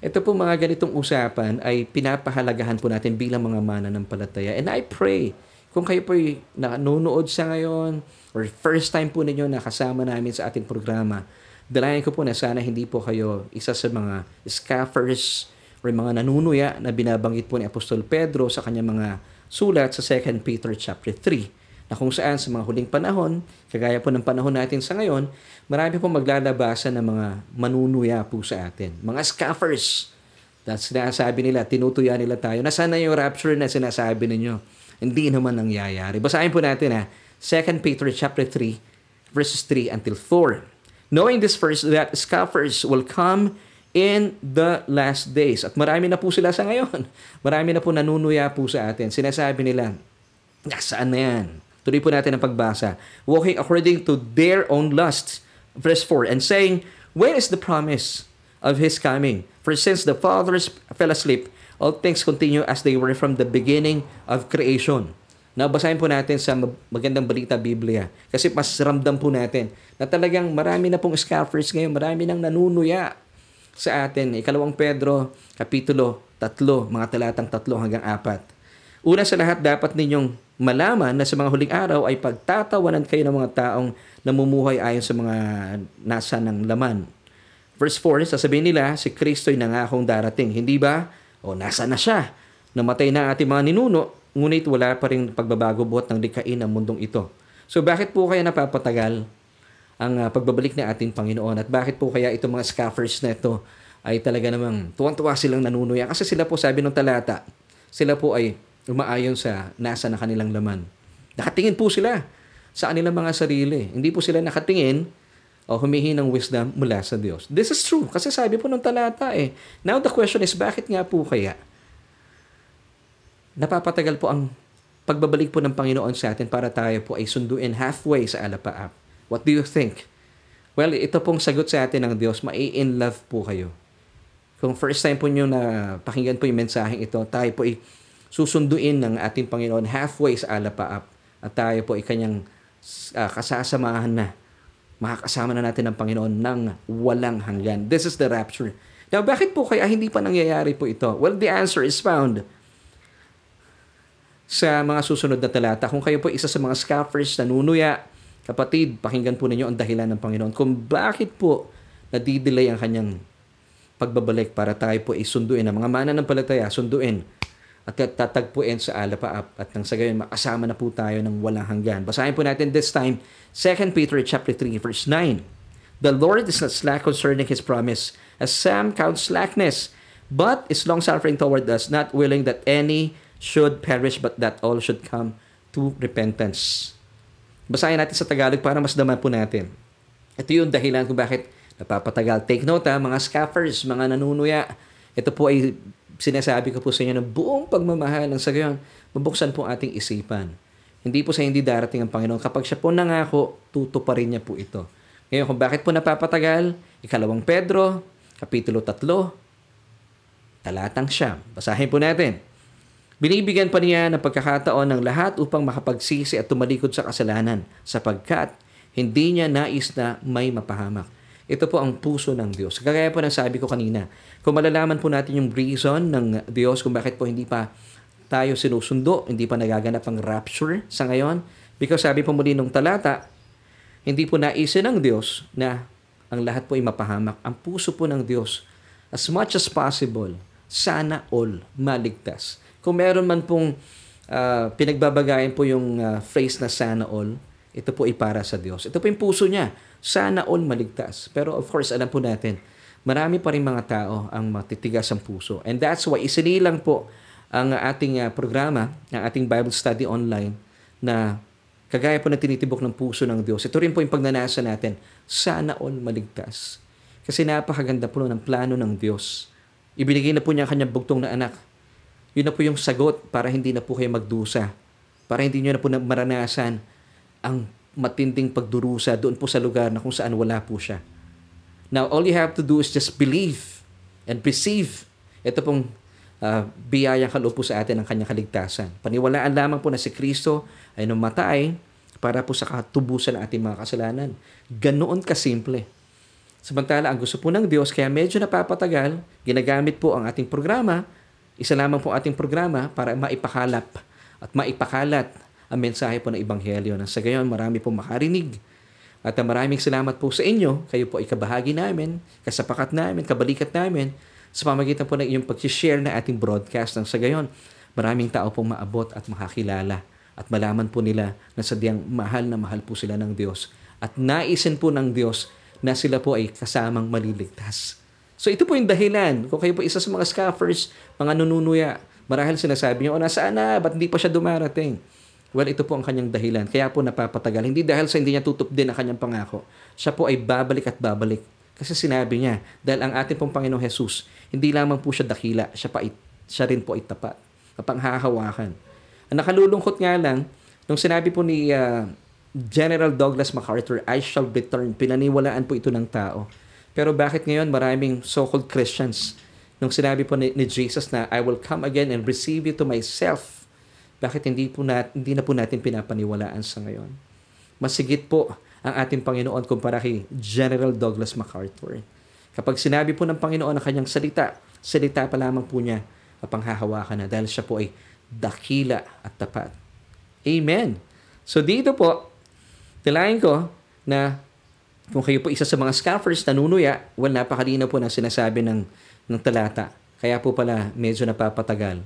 [SPEAKER 1] ito po mga ganitong usapan ay pinapahalagahan po natin bilang mga mananampalataya. And I pray, kung kayo po nanonood sa ngayon or first time po ninyo nakasama namin sa ating programa, dalayan ko po na sana hindi po kayo isa sa mga scoffers, or mga nanunuya na binabanggit po ni Apostol Pedro sa kanyang mga sulat sa 2 Peter chapter 3 na kung saan sa mga huling panahon, kagaya po ng panahon natin sa ngayon, marami po maglalabasan ng mga manunuya po sa atin. Mga scoffers. That's sinasabi nila, tinutuya nila tayo. Nasaan na yung rapture na sinasabi ninyo? Hindi naman nangyayari. Basahin po natin ha, 2 Peter chapter 3, verses 3 until 4. Knowing this first, that scoffers will come in the last days. At marami na po sila sa ngayon. Marami na po nanunuya po sa atin. Sinasabi nila, nasaan na yan? Tuloy po natin ang pagbasa. Walking according to their own lusts. Verse 4, and saying, When is the promise of His coming? For since the fathers fell asleep, all things continue as they were from the beginning of creation. Nabasahin po natin sa magandang balita Biblia. Kasi mas ramdam po natin na talagang marami na pong scoffers ngayon, marami nang nanunuya sa atin. Ikalawang Pedro, Kapitulo 3, mga talatang 3 hanggang 4. Una sa lahat, dapat ninyong malaman na sa mga huling araw ay pagtatawanan kayo ng mga taong namumuhay ayon sa mga nasa ng laman. Verse 4, sasabihin nila, si Kristo ay nangakong darating. Hindi ba? O nasa na siya? Namatay na ating mga ninuno, ngunit wala pa rin pagbabago buhat ng likain ng mundong ito. So bakit po kaya napapatagal ang uh, pagbabalik ng ating Panginoon? At bakit po kaya itong mga scoffers na ito ay talaga namang tuwang-tuwa silang nanunuya? Kasi sila po, sabi ng talata, sila po ay umaayon sa nasa na kanilang laman. Nakatingin po sila sa kanilang mga sarili. Hindi po sila nakatingin o humihi ng wisdom mula sa Diyos. This is true. Kasi sabi po ng talata eh. Now the question is, bakit nga po kaya napapatagal po ang pagbabalik po ng Panginoon sa atin para tayo po ay sunduin halfway sa alapaap? What do you think? Well, ito pong sagot sa atin ng Diyos, mai-in love po kayo. Kung first time po nyo na pakinggan po yung mensaheng ito, tayo po ay susunduin ng ating Panginoon halfway sa alapaap at tayo po ay kanyang uh, kasasamahan na makakasama na natin ang Panginoon ng walang hanggan. This is the rapture. Now, bakit po kaya hindi pa nangyayari po ito? Well, the answer is found sa mga susunod na talata. Kung kayo po isa sa mga scoffers na nunuya, kapatid, pakinggan po ninyo ang dahilan ng Panginoon kung bakit po nadidelay ang kanyang pagbabalik para tayo po isunduin ang mga mananampalataya, sunduin at tatagpuin sa alapaap at nang sa gayon makasama na po tayo ng walang hanggan. Basahin po natin this time 2 Peter chapter 3 verse 9. The Lord is not slack concerning his promise, as some count slackness, but is long-suffering toward us, not willing that any should perish, but that all should come to repentance. Basahin natin sa Tagalog para mas daman po natin. Ito yung dahilan kung bakit napapatagal. Take note ha, mga scoffers, mga nanunuya. Ito po ay sinasabi ko po sa inyo ng buong pagmamahal ng sa gayon, mabuksan po ating isipan. Hindi po sa hindi darating ang Panginoon. Kapag siya po nangako, tutuparin niya po ito. Ngayon, kung bakit po napapatagal, ikalawang Pedro, kapitulo 3, talatang siyam. Basahin po natin. Binibigyan pa niya ng pagkakataon ng lahat upang makapagsisi at tumalikod sa kasalanan sapagkat hindi niya nais na may mapahamak. Ito po ang puso ng Diyos. Kagaya po ng sabi ko kanina, kung malalaman po natin yung reason ng Diyos kung bakit po hindi pa tayo sinusundo, hindi pa nagaganap ang rapture sa ngayon, because sabi po muli nung talata, hindi po naisin ng Diyos na ang lahat po ay mapahamak. Ang puso po ng Diyos, as much as possible, sana all maligtas. Kung meron man pong uh, pinagbabagayan po yung uh, phrase na sana all, ito po ay para sa Diyos. Ito po yung puso niya. Sana all maligtas. Pero of course, alam po natin, marami pa rin mga tao ang matitigas ang puso. And that's why isinilang po ang ating uh, programa, ang ating Bible study online na kagaya po na tinitibok ng puso ng Diyos. Ito rin po yung pagnanasa natin. Sana all maligtas. Kasi napakaganda po ng plano ng Diyos. Ibinigay na po niya ang kanyang bugtong na anak. Yun na po yung sagot para hindi na po kayo magdusa. Para hindi nyo na po maranasan ang matinding pagdurusa doon po sa lugar na kung saan wala po siya. Now, all you have to do is just believe and receive. Ito pong uh, biyayang kaloob po sa atin ng kanyang kaligtasan. Paniwalaan lamang po na si Kristo ay namatay para po sa katubusan ng ating mga kasalanan. Ganoon kasimple. Samantala, ang gusto po ng Diyos, kaya medyo napapatagal, ginagamit po ang ating programa, isa lamang po ating programa para maipakalap at maipakalat ang mensahe po ng Ebanghelyo. Nang sa gayon, marami po makarinig. At maraming salamat po sa inyo. Kayo po ay kabahagi namin, kasapakat namin, kabalikat namin sa pamagitan po ng inyong pag-share na ating broadcast. Nang sa gayon, maraming tao pong maabot at makakilala at malaman po nila na sadyang mahal na mahal po sila ng Diyos. At naisin po ng Diyos na sila po ay kasamang maliligtas. So ito po yung dahilan. Kung kayo po isa sa mga scoffers, mga nununuya, marahil sinasabi niyo, o nasaan na, ba't hindi pa siya dumarating? Well, ito po ang kanyang dahilan. Kaya po napapatagal. Hindi dahil sa hindi niya tutup din ang kanyang pangako. Siya po ay babalik at babalik. Kasi sinabi niya, dahil ang ating pong Panginoong Jesus, hindi lamang po siya dakila, siya, pa siya rin po ay tapat. Kapanghahawakan. Ang nakalulungkot nga lang, nung sinabi po ni uh, General Douglas MacArthur, I shall return, pinaniwalaan po ito ng tao. Pero bakit ngayon maraming so-called Christians, nung sinabi po ni, ni Jesus na, I will come again and receive you to myself, bakit hindi, po nat, hindi na po natin pinapaniwalaan sa ngayon? Masigit po ang ating Panginoon kumpara kay General Douglas MacArthur. Kapag sinabi po ng Panginoon ang kanyang salita, salita pa lamang po niya panghahawakan na dahil siya po ay dakila at tapat. Amen. So dito po, tilayin ko na kung kayo po isa sa mga scoffers nanunuya, well, napakalinaw po ng sinasabi ng, ng talata. Kaya po pala medyo napapatagal.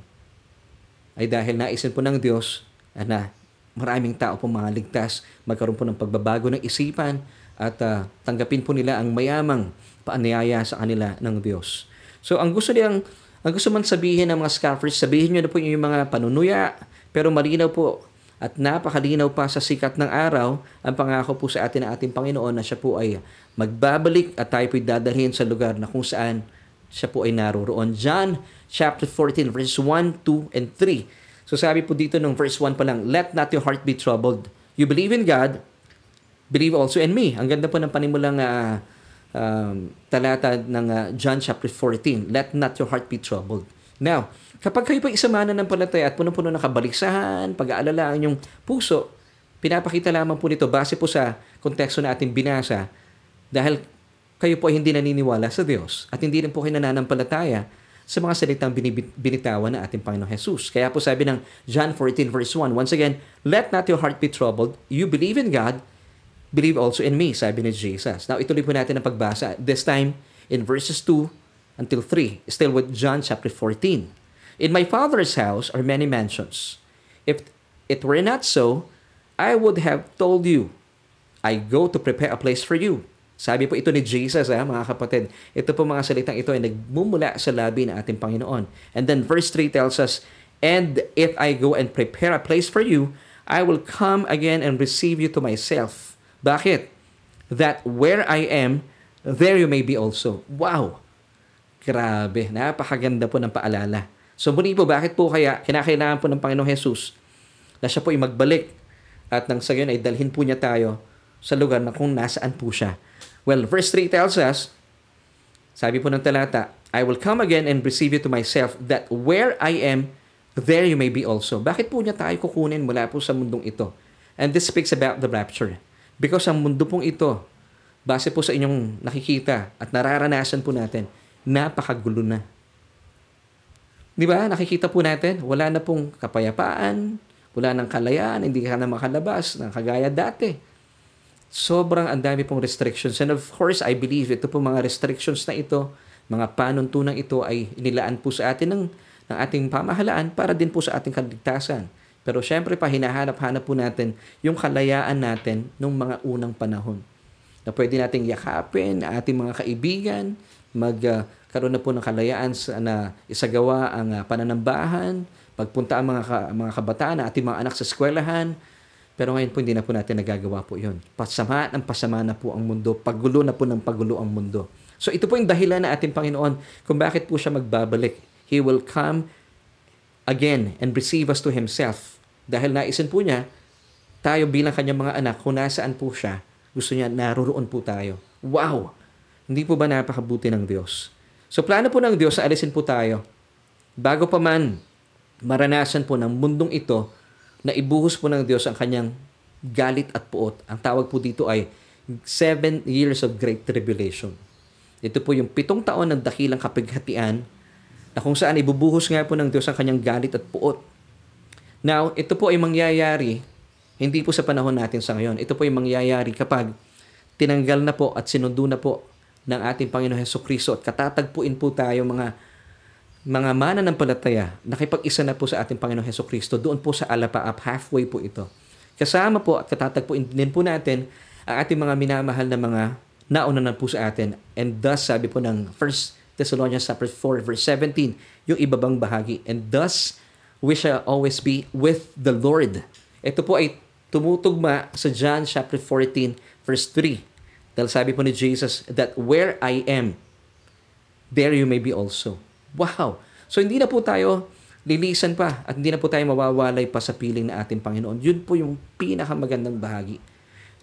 [SPEAKER 1] Ay dahil naisin po ng Diyos na maraming tao po mga ligtas, magkaroon po ng pagbabago ng isipan at uh, tanggapin po nila ang mayamang paanyaya sa kanila ng Diyos. So ang gusto niyang ang gusto man sabihin ng mga scoffers, sabihin niyo na po yung mga panunuya, pero malinaw po at napakalinaw pa sa sikat ng araw ang pangako po sa atin ng ating Panginoon na siya po ay magbabalik at tayo po'y dadalhin sa lugar na kung saan siya po ay naroroon. John chapter 14 verse 1, 2, and 3. So sabi po dito ng verse 1 pa lang, Let not your heart be troubled. You believe in God, believe also in me. Ang ganda po ng panimulang uh, um, talata ng uh, John chapter 14. Let not your heart be troubled. Now, kapag kayo pa isamana ng palataya at puno-puno ng kabaliksahan, pag-aalala ang inyong puso, pinapakita lamang po nito base po sa konteksto na ating binasa dahil kayo po ay hindi naniniwala sa Diyos at hindi rin po kayo nananampalataya sa mga salitang binitawan ng ating Panginoon Jesus. Kaya po sabi ng John 14 verse 1, once again, Let not your heart be troubled. You believe in God, believe also in me, sabi ni Jesus. Now, ituloy po natin ang pagbasa. This time, in verses 2 until 3. Still with John chapter 14. In my Father's house are many mansions. If it were not so, I would have told you, I go to prepare a place for you. Sabi po ito ni Jesus, ha, mga kapatid. Ito po mga salitang ito ay nagmumula sa labi ng ating Panginoon. And then verse 3 tells us, And if I go and prepare a place for you, I will come again and receive you to myself. Bakit? That where I am, there you may be also. Wow! Grabe, napakaganda po ng paalala. So muli po, bakit po kaya kinakailangan po ng Panginoong Jesus na siya po ay magbalik at nang sa gayon ay dalhin po niya tayo sa lugar na kung nasaan po siya. Well, verse 3 tells us, sabi po ng talata, I will come again and receive you to myself that where I am, there you may be also. Bakit po niya tayo kukunin mula po sa mundong ito? And this speaks about the rapture. Because ang mundo pong ito, base po sa inyong nakikita at nararanasan po natin, napakagulo na. Di ba? Nakikita po natin, wala na pong kapayapaan, wala nang kalayaan, hindi ka na makalabas ng kagaya dati. Sobrang ang dami pong restrictions. And of course, I believe ito po mga restrictions na ito, mga panuntunang ito ay inilaan po sa atin ng, ng ating pamahalaan para din po sa ating kaligtasan. Pero syempre pa, hinahanap-hanap po natin yung kalayaan natin nung mga unang panahon. Na pwede nating yakapin ating mga kaibigan, magkaroon uh, na po ng kalayaan sa, na isagawa ang uh, pananambahan, pagpunta ang mga, ka, mga kabataan, ating mga anak sa eskwelahan. Pero ngayon po hindi na po natin nagagawa po yun. Pasama ng pasama na po ang mundo, pagulo na po ng pagulo ang mundo. So ito po yung dahilan na ating Panginoon kung bakit po siya magbabalik. He will come again and receive us to Himself. Dahil naisin po niya, tayo bilang kanyang mga anak, kung nasaan po siya, gusto niya naroroon po tayo. Wow! Hindi po ba napakabuti ng Diyos? So plano po ng Diyos na alisin po tayo. Bago pa man maranasan po ng mundong ito na ibuhos po ng Diyos ang kanyang galit at puot. Ang tawag po dito ay seven years of great tribulation. Ito po yung pitong taon ng dakilang kapighatian na kung saan ibubuhos nga po ng Diyos ang kanyang galit at puot. Now, ito po ay mangyayari hindi po sa panahon natin sa ngayon. Ito po ay mangyayari kapag tinanggal na po at sinundo na po ng ating Panginoon Heso Kristo at katatagpuin po tayo mga mga mana ng palataya, nakipag-isa na po sa ating Panginoon Heso Kristo, doon po sa Alapaap, halfway po ito. Kasama po at katatagpuin din po natin ang ating mga minamahal na mga nauna na po sa atin. And thus, sabi po ng 1 Thessalonians chapter 4 verse 17, yung ibabang bahagi. And thus, we shall always be with the Lord. Ito po ay tumutugma sa John chapter 14 verse 3. Dahil sabi po ni Jesus that where I am, there you may be also. Wow! So hindi na po tayo lilisan pa at hindi na po tayo mawawalay pa sa piling na ating Panginoon. Yun po yung pinakamagandang bahagi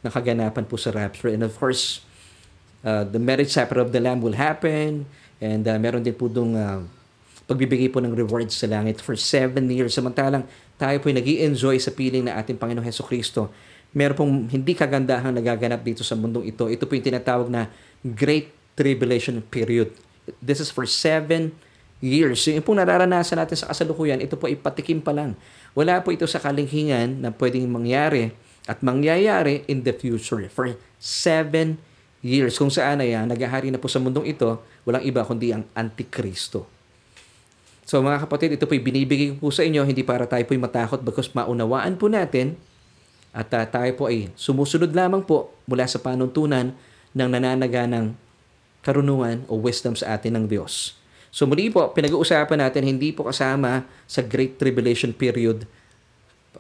[SPEAKER 1] ng kaganapan po sa rapture. And of course, uh, the marriage supper of the Lamb will happen and uh, meron din po dong uh, pagbibigay po ng rewards sa langit for seven years. Samantalang tayo po nag enjoy sa piling na ating Panginoon Heso Kristo meron pong hindi kagandahang nagaganap dito sa mundong ito. Ito po yung tinatawag na Great Tribulation Period. This is for seven years. Yung pong nararanasan natin sa kasalukuyan, ito po ay patikim pa lang. Wala po ito sa kalinghingan na pwedeng mangyari at mangyayari in the future for seven years. Kung saan ay naghahari na po sa mundong ito, walang iba kundi ang Antikristo. So mga kapatid, ito po binibigay ko po sa inyo hindi para tayo po'y matakot because maunawaan po natin at uh, tayo po ay sumusunod lamang po mula sa panuntunan ng nananaga ng karunungan o wisdom sa atin ng Diyos. So muli po, pinag-uusapan natin hindi po kasama sa Great Tribulation period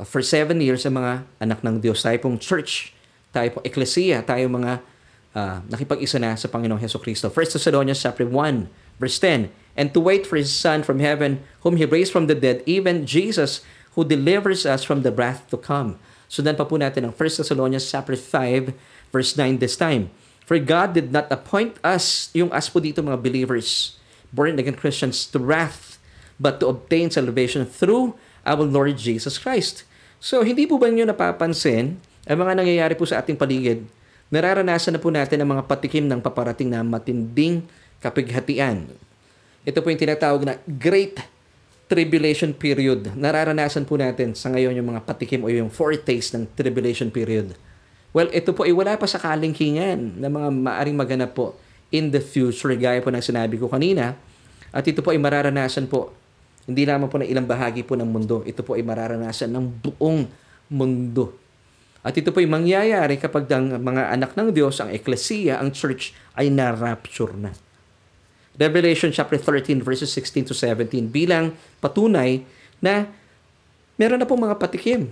[SPEAKER 1] for seven years sa mga anak ng Diyos. Tayo pong church, tayo pong eklesiya, tayo mga uh, nakipag-isa na sa Panginoong Heso Kristo. 1 Thessalonians chapter 1, verse 10, And to wait for His Son from heaven, whom He raised from the dead, even Jesus, who delivers us from the wrath to come. Sundan pa po natin ang 1 Thessalonians chapter 5, verse 9 this time. For God did not appoint us, yung us po dito mga believers, born again Christians, to wrath, but to obtain salvation through our Lord Jesus Christ. So, hindi po ba niyo napapansin ang mga nangyayari po sa ating paligid nararanasan na po natin ang mga patikim ng paparating na matinding kapighatian. Ito po yung tinatawag na Great Tribulation Period. Nararanasan po natin sa ngayon yung mga patikim o yung foretaste ng Tribulation Period. Well, ito po ay wala pa sa kalingkingan na mga maaring maganap po in the future, gaya po ng sinabi ko kanina. At ito po ay mararanasan po, hindi lamang po ng ilang bahagi po ng mundo, ito po ay mararanasan ng buong mundo. At ito po ay mangyayari kapag ang mga anak ng Diyos, ang eklesiya, ang church, ay na-rapture na. Revelation chapter 13 verses 16 to 17 bilang patunay na meron na po mga patikim.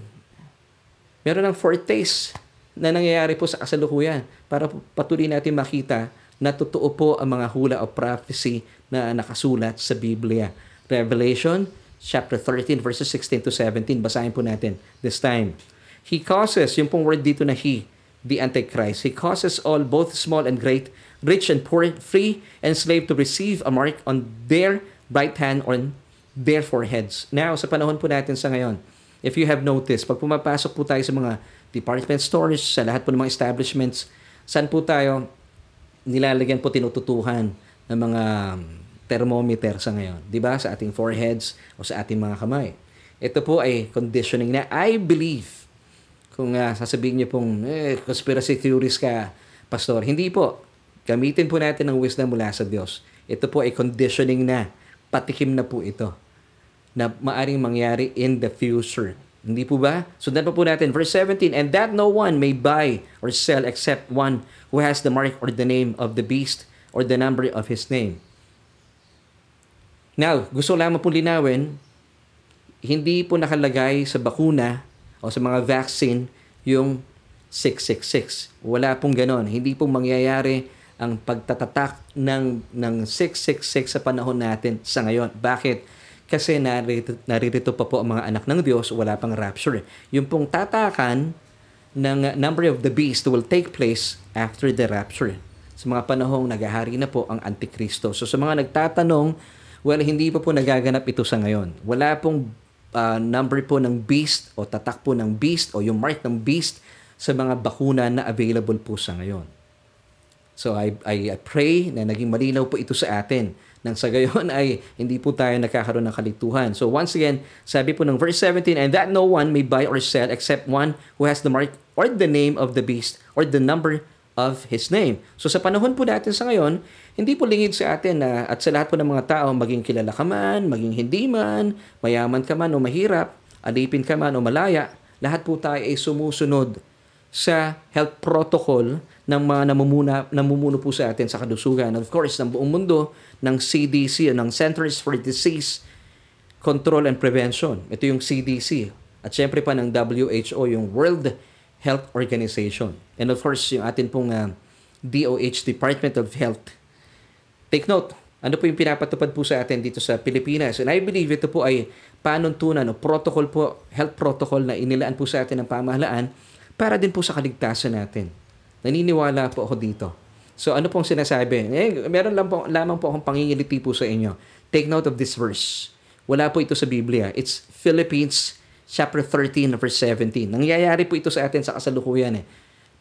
[SPEAKER 1] Meron ng foretaste na nangyayari po sa kasalukuyan para patuloy natin makita na totoo po ang mga hula o prophecy na nakasulat sa Biblia. Revelation chapter 13 verses 16 to 17. Basahin po natin this time. He causes, yung pong word dito na he, the Antichrist, he causes all, both small and great, rich and poor, free and slave to receive a mark on their right hand or on their foreheads. Now, sa panahon po natin sa ngayon, if you have noticed, pag pumapasok po tayo sa mga department stores, sa lahat po ng mga establishments, saan po tayo nilalagyan po tinututuhan ng mga thermometer sa ngayon, 'di ba? Sa ating foreheads o sa ating mga kamay. Ito po ay conditioning na I believe kung uh, sasabihin niyo pong eh, conspiracy theories ka, pastor. Hindi po. Gamitin po natin ang wisdom mula sa Diyos. Ito po ay conditioning na. Patikim na po ito na maaring mangyari in the future. Hindi po ba? Sundan pa po natin. Verse 17, And that no one may buy or sell except one who has the mark or the name of the beast or the number of his name. Now, gusto lamang po linawin, hindi po nakalagay sa bakuna o sa mga vaccine yung 666. Wala pong ganon. Hindi pong mangyayari ang pagtatatak ng, ng 666 sa panahon natin sa ngayon. Bakit? Kasi narito, naririto pa po ang mga anak ng Diyos, wala pang rapture. Yung pong tatakan ng number of the beast will take place after the rapture. Sa mga panahong naghahari na po ang Antikristo. So sa mga nagtatanong, well, hindi pa po nagaganap ito sa ngayon. Wala pong uh, number po ng beast o tatak po ng beast o yung mark ng beast sa mga bakuna na available po sa ngayon. So I, I, I pray na naging malinaw po ito sa atin nang sa gayon ay hindi po tayo nakakaroon ng kalituhan. So once again, sabi po ng verse 17, And that no one may buy or sell except one who has the mark or the name of the beast or the number of His name. So sa panahon po natin sa ngayon, hindi po lingid sa atin na at sa lahat po ng mga tao, maging kilala ka man, maging hindi man, mayaman ka man o mahirap, alipin ka man o malaya, lahat po tayo ay sumusunod sa health protocol ng mga namumuna, namumuno po sa atin sa kadusugan. Of course, ng buong mundo, ng CDC, ng Centers for Disease Control and Prevention. Ito yung CDC. At syempre pa ng WHO, yung World Health Organization. And of course, yung atin pong uh, ah, DOH, Department of Health Take note, ano po yung pinapatupad po sa atin dito sa Pilipinas. And I believe ito po ay panuntunan o protocol po, health protocol na inilaan po sa atin ng pamahalaan para din po sa kaligtasan natin. Naniniwala po ako dito. So ano pong sinasabi? Eh, meron lang po, lamang po akong pangingiliti po sa inyo. Take note of this verse. Wala po ito sa Biblia. It's Philippines chapter 13 verse 17. Nangyayari po ito sa atin sa kasalukuyan eh.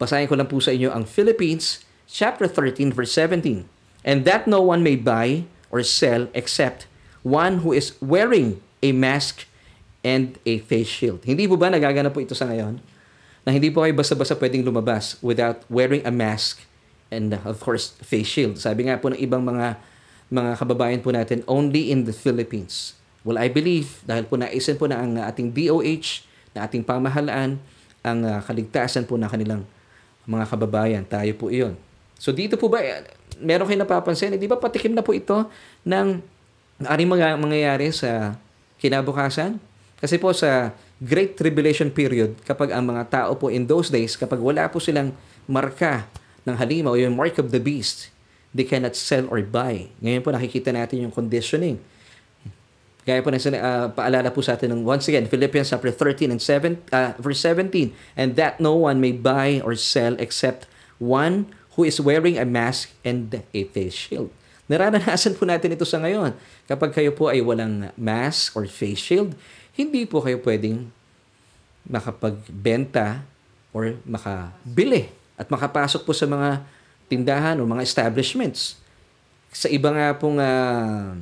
[SPEAKER 1] Basahin ko lang po sa inyo ang Philippines chapter 13 verse 17 and that no one may buy or sell except one who is wearing a mask and a face shield. Hindi po ba nagaganap po ito sa ngayon? Na hindi po kayo basta-basta pwedeng lumabas without wearing a mask and uh, of course face shield. Sabi nga po ng ibang mga mga kababayan po natin only in the Philippines. Well, I believe dahil po naisin po na ang ating DOH, na ating pamahalaan, ang uh, kaligtasan po ng kanilang mga kababayan. Tayo po iyon. So dito po ba, eh, meron kayo napapansin, di ba patikim na po ito ng aring mga mangyayari sa kinabukasan? Kasi po sa Great Tribulation period, kapag ang mga tao po in those days, kapag wala po silang marka ng halimaw, yung mark of the beast, they cannot sell or buy. Ngayon po nakikita natin yung conditioning Gaya po ng uh, paalala po sa atin ng once again, Philippians chapter 13 and 7, uh, verse 17, and that no one may buy or sell except one who is wearing a mask and a face shield. Naranasan po natin ito sa ngayon. Kapag kayo po ay walang mask or face shield, hindi po kayo pwedeng makapagbenta or makabili at makapasok po sa mga tindahan o mga establishments. Sa iba nga pong uh,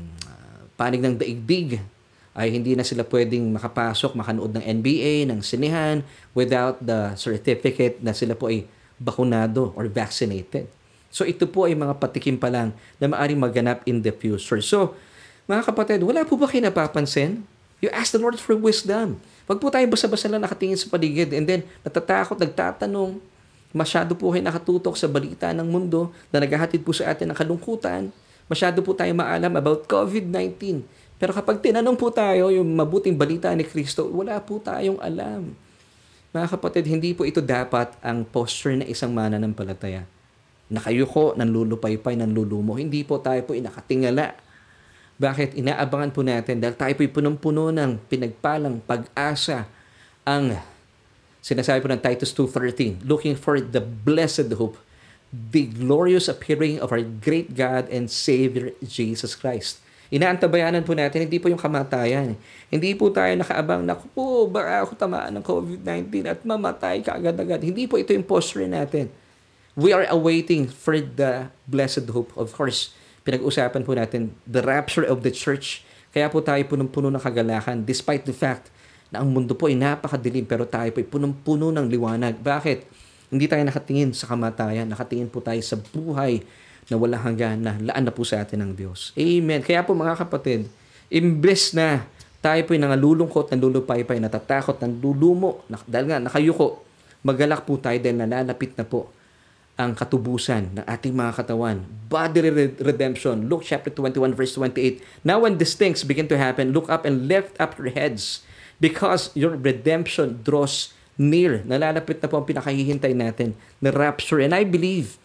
[SPEAKER 1] panig ng daigdig ay hindi na sila pwedeng makapasok, makanood ng NBA, ng sinehan without the certificate na sila po ay bakunado or vaccinated. So ito po ay mga patikim pa lang na maaring maganap in the future. So, mga kapatid, wala po ba kayo napapansin? You ask the Lord for wisdom. Wag po tayo basa-basa lang nakatingin sa paligid and then natatakot, nagtatanong, masyado po kayo nakatutok sa balita ng mundo na naghahatid po sa atin ng kalungkutan, Masyado po tayo maalam about COVID-19. Pero kapag tinanong po tayo yung mabuting balita ni Kristo, wala po tayong alam. Mga kapatid, hindi po ito dapat ang posture na isang mananampalataya. Nakayuko, nanlulupaypay, nanlulumo. Hindi po tayo po inakatingala. Bakit? Inaabangan po natin dahil tayo po punong-puno ng pinagpalang pag-asa ang sinasabi po ng Titus 2.13, looking for the blessed hope the glorious appearing of our great God and Savior Jesus Christ. Inaantabayanan po natin, hindi po yung kamatayan. Hindi po tayo nakaabang, naku po, baka ako tamaan ng COVID-19 at mamatay ka agad-agad. Hindi po ito yung posture natin. We are awaiting for the blessed hope. Of course, pinag-usapan po natin the rapture of the church. Kaya po tayo punong-puno ng kagalakan despite the fact na ang mundo po ay napakadilim pero tayo po ay punong-puno ng liwanag. Bakit? Hindi tayo nakatingin sa kamatayan, nakatingin po tayo sa buhay na wala hanggan na laan na po sa atin ng Diyos. Amen. Kaya po mga kapatid, imbes na tayo po ay nangalulungkot, nanlulupay-pay, natatakot, nanlulumo, dahil nga nakayuko, magalak po tayo dahil nalalapit na po ang katubusan ng ating mga katawan. Bodily redemption. Luke chapter 21 verse 28. Now when these things begin to happen, look up and lift up your heads because your redemption draws near. Nalalapit na po ang pinakahihintay natin na rapture. And I believe,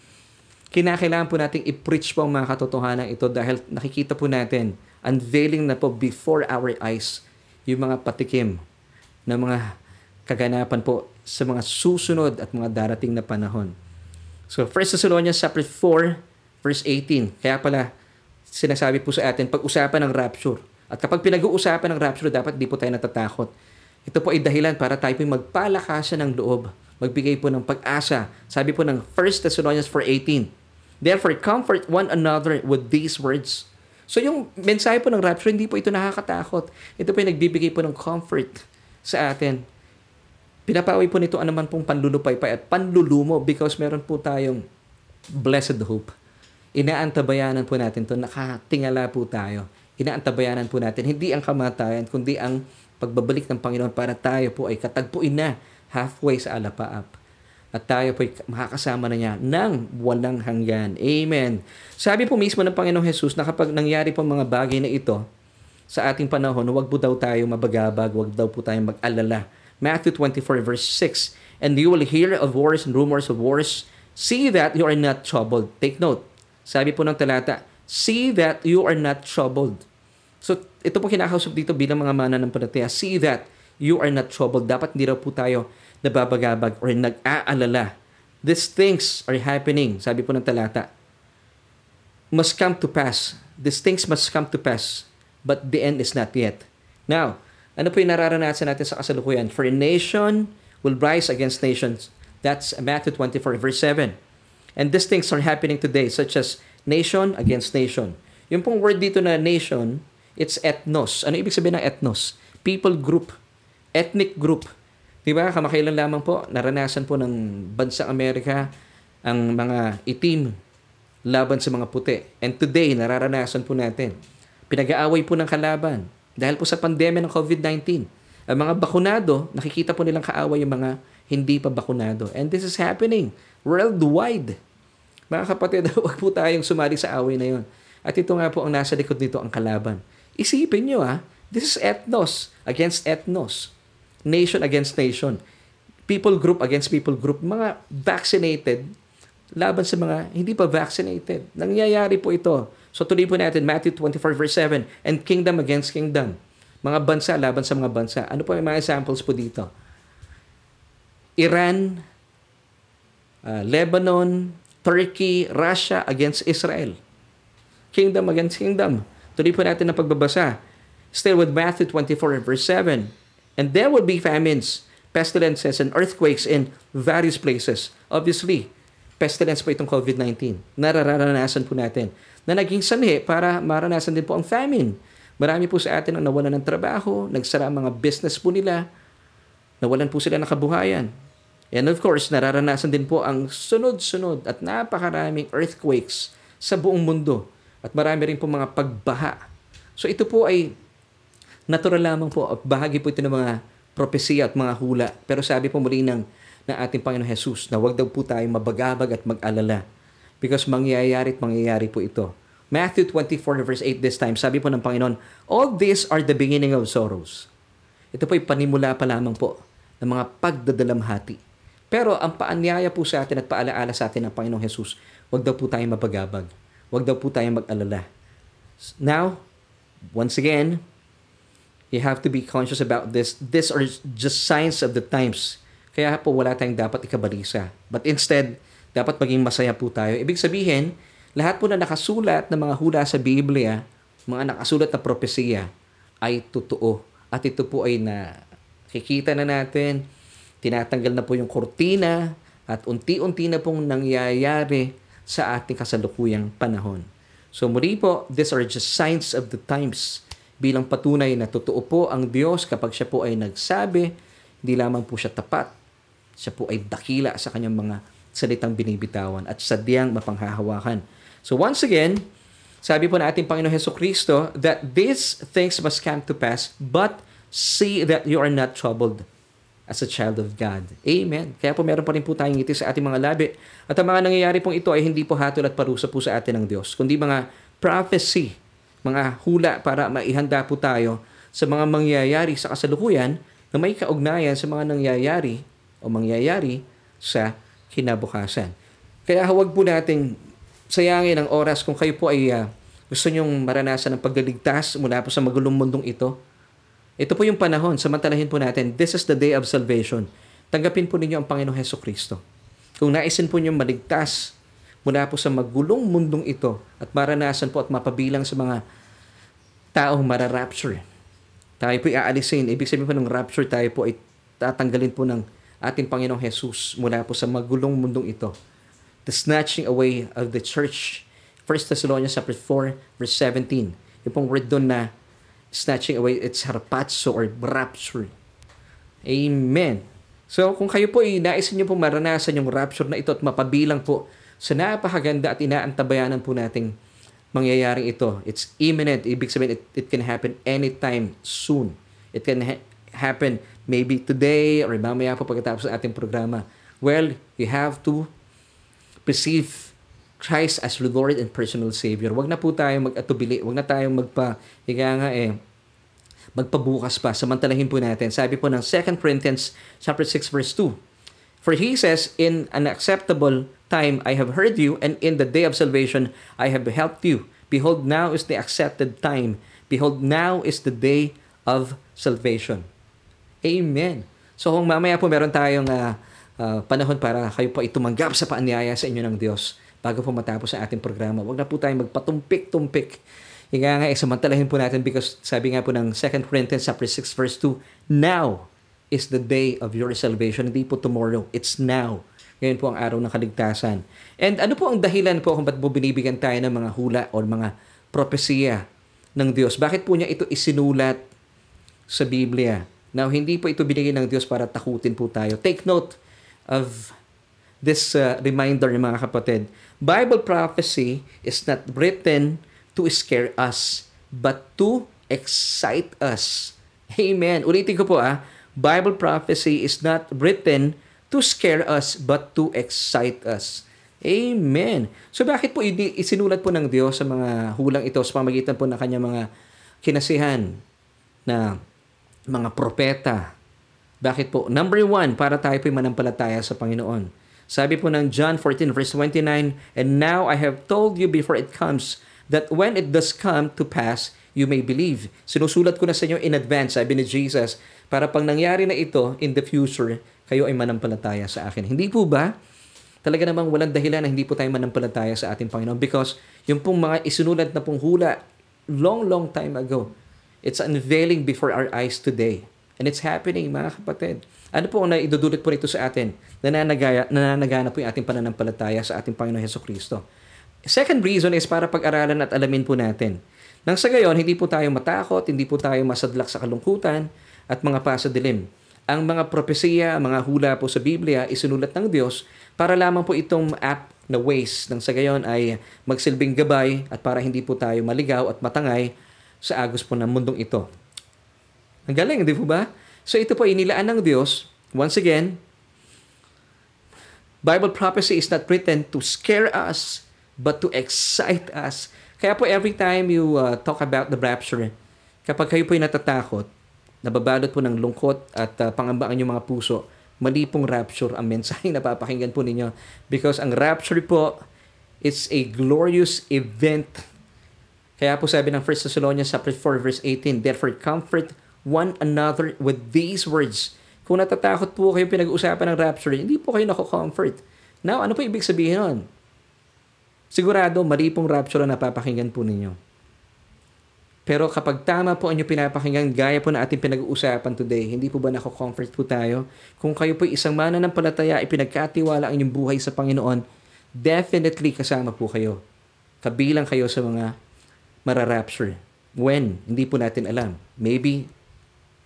[SPEAKER 1] kinakailangan po natin i-preach po ang mga katotohanan ito dahil nakikita po natin, unveiling na po before our eyes yung mga patikim na mga kaganapan po sa mga susunod at mga darating na panahon. So, 1 Thessalonians chapter 4, verse 18. Kaya pala, sinasabi po sa atin, pag-usapan ng rapture. At kapag pinag-uusapan ng rapture, dapat di po tayo natatakot ito po ay dahilan para tayo po magpalakasan ng loob, magbigay po ng pag-asa. Sabi po ng 1 Thessalonians 4.18, Therefore, comfort one another with these words. So yung mensahe po ng rapture, hindi po ito nakakatakot. Ito po ay nagbibigay po ng comfort sa atin. Pinapawi po nito anuman pong panlulupaypay at panlulumo because meron po tayong blessed hope. Inaantabayanan po natin to nakatingala po tayo. Inaantabayanan po natin, hindi ang kamatayan, kundi ang pagbabalik ng Panginoon para tayo po ay katagpuin na halfway sa alapaap. At tayo po ay makakasama na niya ng walang hanggan. Amen. Sabi po mismo ng Panginoong Jesus na kapag nangyari po mga bagay na ito sa ating panahon, huwag po daw tayo mabagabag, huwag daw po tayo mag-alala. Matthew 24 verse 6, And you will hear of wars and rumors of wars. See that you are not troubled. Take note. Sabi po ng talata, See that you are not troubled. So, ito po kinakausap dito bilang mga mana ng panataya. See that you are not troubled. Dapat hindi raw po tayo nababagabag or nag-aalala. These things are happening. Sabi po ng talata. Must come to pass. These things must come to pass. But the end is not yet. Now, ano po yung nararanasan natin sa kasalukuyan? For a nation will rise against nations. That's Matthew 24 verse 7. And these things are happening today, such as nation against nation. Yung pong word dito na nation, It's ethnos. Ano ibig sabihin ng ethnos? People group. Ethnic group. Di ba? Kamakailan lamang po, naranasan po ng bansang Amerika ang mga itim laban sa mga puti. And today, nararanasan po natin. Pinag-aaway po ng kalaban dahil po sa pandemya ng COVID-19. Ang mga bakunado, nakikita po nilang kaaway yung mga hindi pa bakunado. And this is happening worldwide. Mga kapatid, huwag po tayong sumali sa away na yon. At ito nga po ang nasa likod nito, ang kalaban. Isipin nyo ha, this is ethnos against ethnos. Nation against nation. People group against people group. Mga vaccinated laban sa mga hindi pa vaccinated. Nangyayari po ito. So tuloy po natin Matthew 24 verse 7 and kingdom against kingdom. Mga bansa laban sa mga bansa. Ano po yung mga examples po dito? Iran, uh, Lebanon, Turkey, Russia against Israel. Kingdom against kingdom. Tuloy po natin ang pagbabasa. Still with Matthew 24 verse 7. And there would be famines, pestilences, and earthquakes in various places. Obviously, pestilence po itong COVID-19. Nararanasan po natin na naging sanhi para maranasan din po ang famine. Marami po sa atin ang nawalan ng trabaho, nagsara ang mga business po nila, nawalan po sila ng kabuhayan. And of course, nararanasan din po ang sunod-sunod at napakaraming earthquakes sa buong mundo. At marami rin po mga pagbaha. So ito po ay natural lamang po. Bahagi po ito ng mga propesya at mga hula. Pero sabi po muli ng, ng ating Panginoon Jesus na wag daw po tayo mabagabag at mag-alala. Because mangyayari at mangyayari po ito. Matthew 24 verse 8 this time, sabi po ng Panginoon, All these are the beginning of sorrows. Ito po ay panimula pa lamang po ng mga pagdadalamhati. Pero ang paanyaya po sa atin at paalaala sa atin ng Panginoong Jesus, wag daw po tayong mabagabag. Wag daw po tayong mag-alala. Now, once again, you have to be conscious about this. These are just signs of the times. Kaya po wala tayong dapat ikabalisa. But instead, dapat maging masaya po tayo. Ibig sabihin, lahat po na nakasulat ng mga hula sa Biblia, mga nakasulat na propesiya, ay totoo. At ito po ay na kikita na natin, tinatanggal na po yung kortina, at unti-unti na pong nangyayari sa ating kasalukuyang panahon. So muli po, these are just signs of the times bilang patunay na totoo po ang Diyos kapag siya po ay nagsabi, hindi lamang po siya tapat, siya po ay dakila sa kanyang mga salitang binibitawan at sadyang mapanghahawakan. So once again, sabi po na ating Panginoon Heso Kristo that these things must come to pass, but see that you are not troubled as a child of God. Amen. Kaya po meron pa rin po tayong ngiti sa ating mga labi. At ang mga nangyayari pong ito ay hindi po hatol at parusa po sa atin ng Diyos, kundi mga prophecy, mga hula para maihanda po tayo sa mga mangyayari sa kasalukuyan na may kaugnayan sa mga nangyayari o mangyayari sa kinabukasan. Kaya huwag po nating sayangin ang oras kung kayo po ay uh, gusto nyong maranasan ng pagliligtas mula po sa magulong mundong ito. Ito po yung panahon, samantalahin po natin, this is the day of salvation. Tanggapin po ninyo ang Panginoong Heso Kristo. Kung naisin po nyong maligtas mula po sa magulong mundong ito at maranasan po at mapabilang sa mga taong mararapture, tayo po aalisin. Ibig sabihin po ng rapture, tayo po ay tatanggalin po ng ating Panginoong Jesus mula po sa magulong mundong ito the snatching away of the church. 1 Thessalonians chapter 4, verse 17. Yung pong word doon na snatching away, it's harpazo or rapture. Amen. So, kung kayo po ay nais niyo po maranasan yung rapture na ito at mapabilang po sa napakaganda at inaantabayanan po nating mangyayaring ito. It's imminent. Ibig sabihin, it, it can happen anytime soon. It can ha- happen maybe today or mamaya po pagkatapos ng ating programa. Well, you have to receive Christ as Lord and personal Savior. Huwag na po tayong mag-atubili. Huwag na tayong magpa, higa nga eh, magpabukas pa. Samantalahin po natin. Sabi po ng 2 Corinthians chapter 6 verse 2. For he says, In an acceptable time I have heard you, and in the day of salvation I have helped you. Behold, now is the accepted time. Behold, now is the day of salvation. Amen. So kung mamaya po meron tayong uh, uh, panahon para kayo po itumanggap sa paanyaya sa inyo ng Diyos bago po matapos ang ating programa. Huwag na po tayong magpatumpik-tumpik. Higa nga, eh, samantalahin po natin because sabi nga po ng 2 Corinthians chapter 6 verse 2, Now is the day of your salvation. Hindi po tomorrow. It's now. Ngayon po ang araw ng kaligtasan. And ano po ang dahilan po kung ba't po binibigyan tayo ng mga hula o mga propesya ng Diyos. Bakit po niya ito isinulat sa Biblia? Now, hindi po ito binigay ng Diyos para takutin po tayo. Take note of this uh, reminder mga kapatid. Bible prophecy is not written to scare us, but to excite us. Amen. Ulitin ko po ah, Bible prophecy is not written to scare us, but to excite us. Amen. So bakit po isinulat po ng Diyos sa mga hulang ito sa pamagitan po ng kanyang mga kinasihan na mga propeta? Bakit po? Number one, para tayo po manampalataya sa Panginoon. Sabi po ng John 14 verse 29, And now I have told you before it comes, that when it does come to pass, you may believe. Sinusulat ko na sa inyo in advance, sabi ni Jesus, para pag nangyari na ito in the future, kayo ay manampalataya sa akin. Hindi po ba? Talaga namang walang dahilan na hindi po tayo manampalataya sa ating Panginoon because yung pong mga isinulat na pong hula long, long time ago, it's unveiling before our eyes today. And it's happening, mga kapatid. Ano po ang naidudulot po nito sa atin? Nananagaya, nananagana po yung ating pananampalataya sa ating Panginoon Heso Kristo. Second reason is para pag-aralan at alamin po natin. Nang sa gayon, hindi po tayo matakot, hindi po tayo masadlak sa kalungkutan at mga pasadilim. Ang mga propesiya, mga hula po sa Biblia, isinulat ng Diyos para lamang po itong app na ways ng sa gayon ay magsilbing gabay at para hindi po tayo maligaw at matangay sa agos po ng mundong ito. Ang galing, di po ba? So ito po inilaan ng Diyos. Once again, Bible prophecy is not written to scare us, but to excite us. Kaya po every time you uh, talk about the rapture, kapag kayo po ay natatakot, nababalot po ng lungkot at uh, pangamba ang inyong mga puso, mali pong rapture ang mensahe na papakinggan po ninyo. Because ang rapture po, it's a glorious event. Kaya po sabi ng 1 Thessalonians 4 verse 18, Therefore comfort one another with these words. Kung natatakot po kayo pinag-uusapan ng rapture, hindi po kayo nako-comfort. Now, ano po ibig sabihin nun? Sigurado, mali pong rapture na napapakinggan po ninyo. Pero kapag tama po ang inyong pinapakinggan, gaya po na ating pinag-uusapan today, hindi po ba nako-comfort po tayo? Kung kayo po isang mana ng palataya, ipinagkatiwala ang inyong buhay sa Panginoon, definitely kasama po kayo. Kabilang kayo sa mga mararapture. When? Hindi po natin alam. Maybe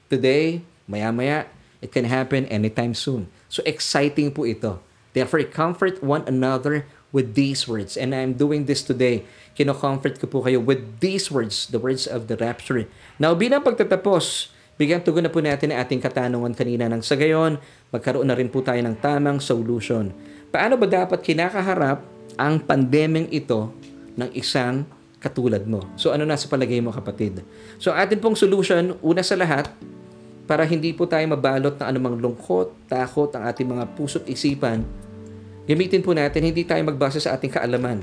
[SPEAKER 1] today, maya-maya, it can happen anytime soon. So exciting po ito. Therefore, comfort one another with these words. And I'm doing this today. Kino-comfort ko po kayo with these words, the words of the rapture. Now, bilang pagtatapos, bigyan tugon na po natin ang ating katanungan kanina ng sa gayon, magkaroon na rin po tayo ng tamang solution. Paano ba dapat kinakaharap ang pandemyang ito ng isang katulad mo? So ano na sa palagay mo kapatid? So atin pong solution, una sa lahat, para hindi po tayo mabalot ng anumang lungkot, takot ang ating mga puso't isipan, Gamitin po natin, hindi tayo magbasa sa ating kaalaman.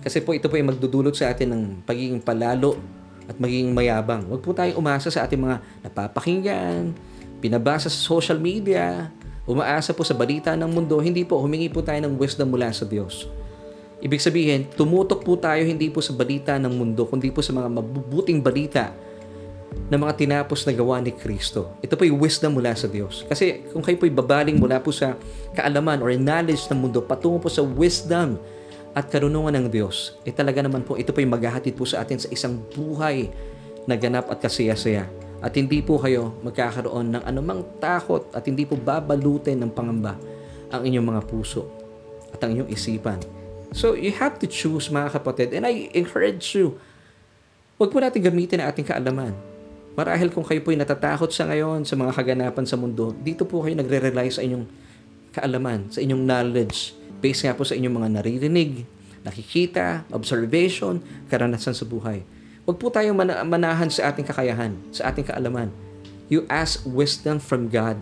[SPEAKER 1] Kasi po ito po ay magdudulot sa atin ng pagiging palalo at magiging mayabang. Huwag po tayong umasa sa ating mga napapakinggan, pinabasa sa social media, umaasa po sa balita ng mundo. Hindi po, humingi po tayo ng wisdom mula sa Diyos. Ibig sabihin, tumutok po tayo hindi po sa balita ng mundo, kundi po sa mga mabubuting balita ng mga tinapos na gawa ni Kristo. Ito po yung wisdom mula sa Diyos. Kasi kung kayo po babaling mula po sa kaalaman or knowledge ng mundo patungo po sa wisdom at karunungan ng Diyos, eh talaga naman po ito po yung maghahatid po sa atin sa isang buhay na ganap at kasaya-saya. At hindi po kayo magkakaroon ng anumang takot at hindi po babalutin ng pangamba ang inyong mga puso at ang inyong isipan. So, you have to choose mga kapatid. And I encourage you, huwag po natin gamitin ang ating kaalaman Marahil kung kayo po'y natatakot sa ngayon sa mga kaganapan sa mundo, dito po kayo nagre-rely sa inyong kaalaman, sa inyong knowledge, based nga po sa inyong mga naririnig, nakikita, observation, karanasan sa buhay. Huwag po tayong manahan sa ating kakayahan, sa ating kaalaman. You ask wisdom from God.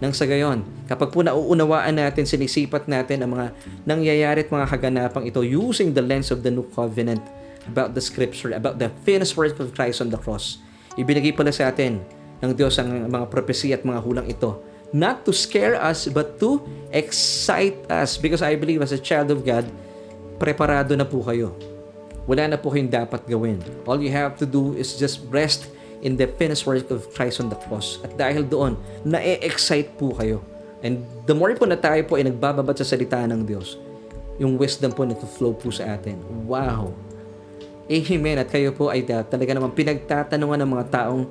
[SPEAKER 1] Nang sa gayon, kapag po nauunawaan natin, sinisipat natin ang mga nangyayari at mga kaganapang ito using the lens of the new covenant about the scripture, about the finished work of Christ on the cross, Ibinigay pala sa atin ng Diyos ang mga prophecy at mga hulang ito. Not to scare us, but to excite us. Because I believe as a child of God, preparado na po kayo. Wala na po kayong dapat gawin. All you have to do is just rest in the finished work of Christ on the cross. At dahil doon, na-excite po kayo. And the more po na tayo po ay nagbababat sa salita ng Diyos, yung wisdom po na flow po sa atin. Wow! Amen. At kayo po ay talaga naman pinagtatanungan ng mga taong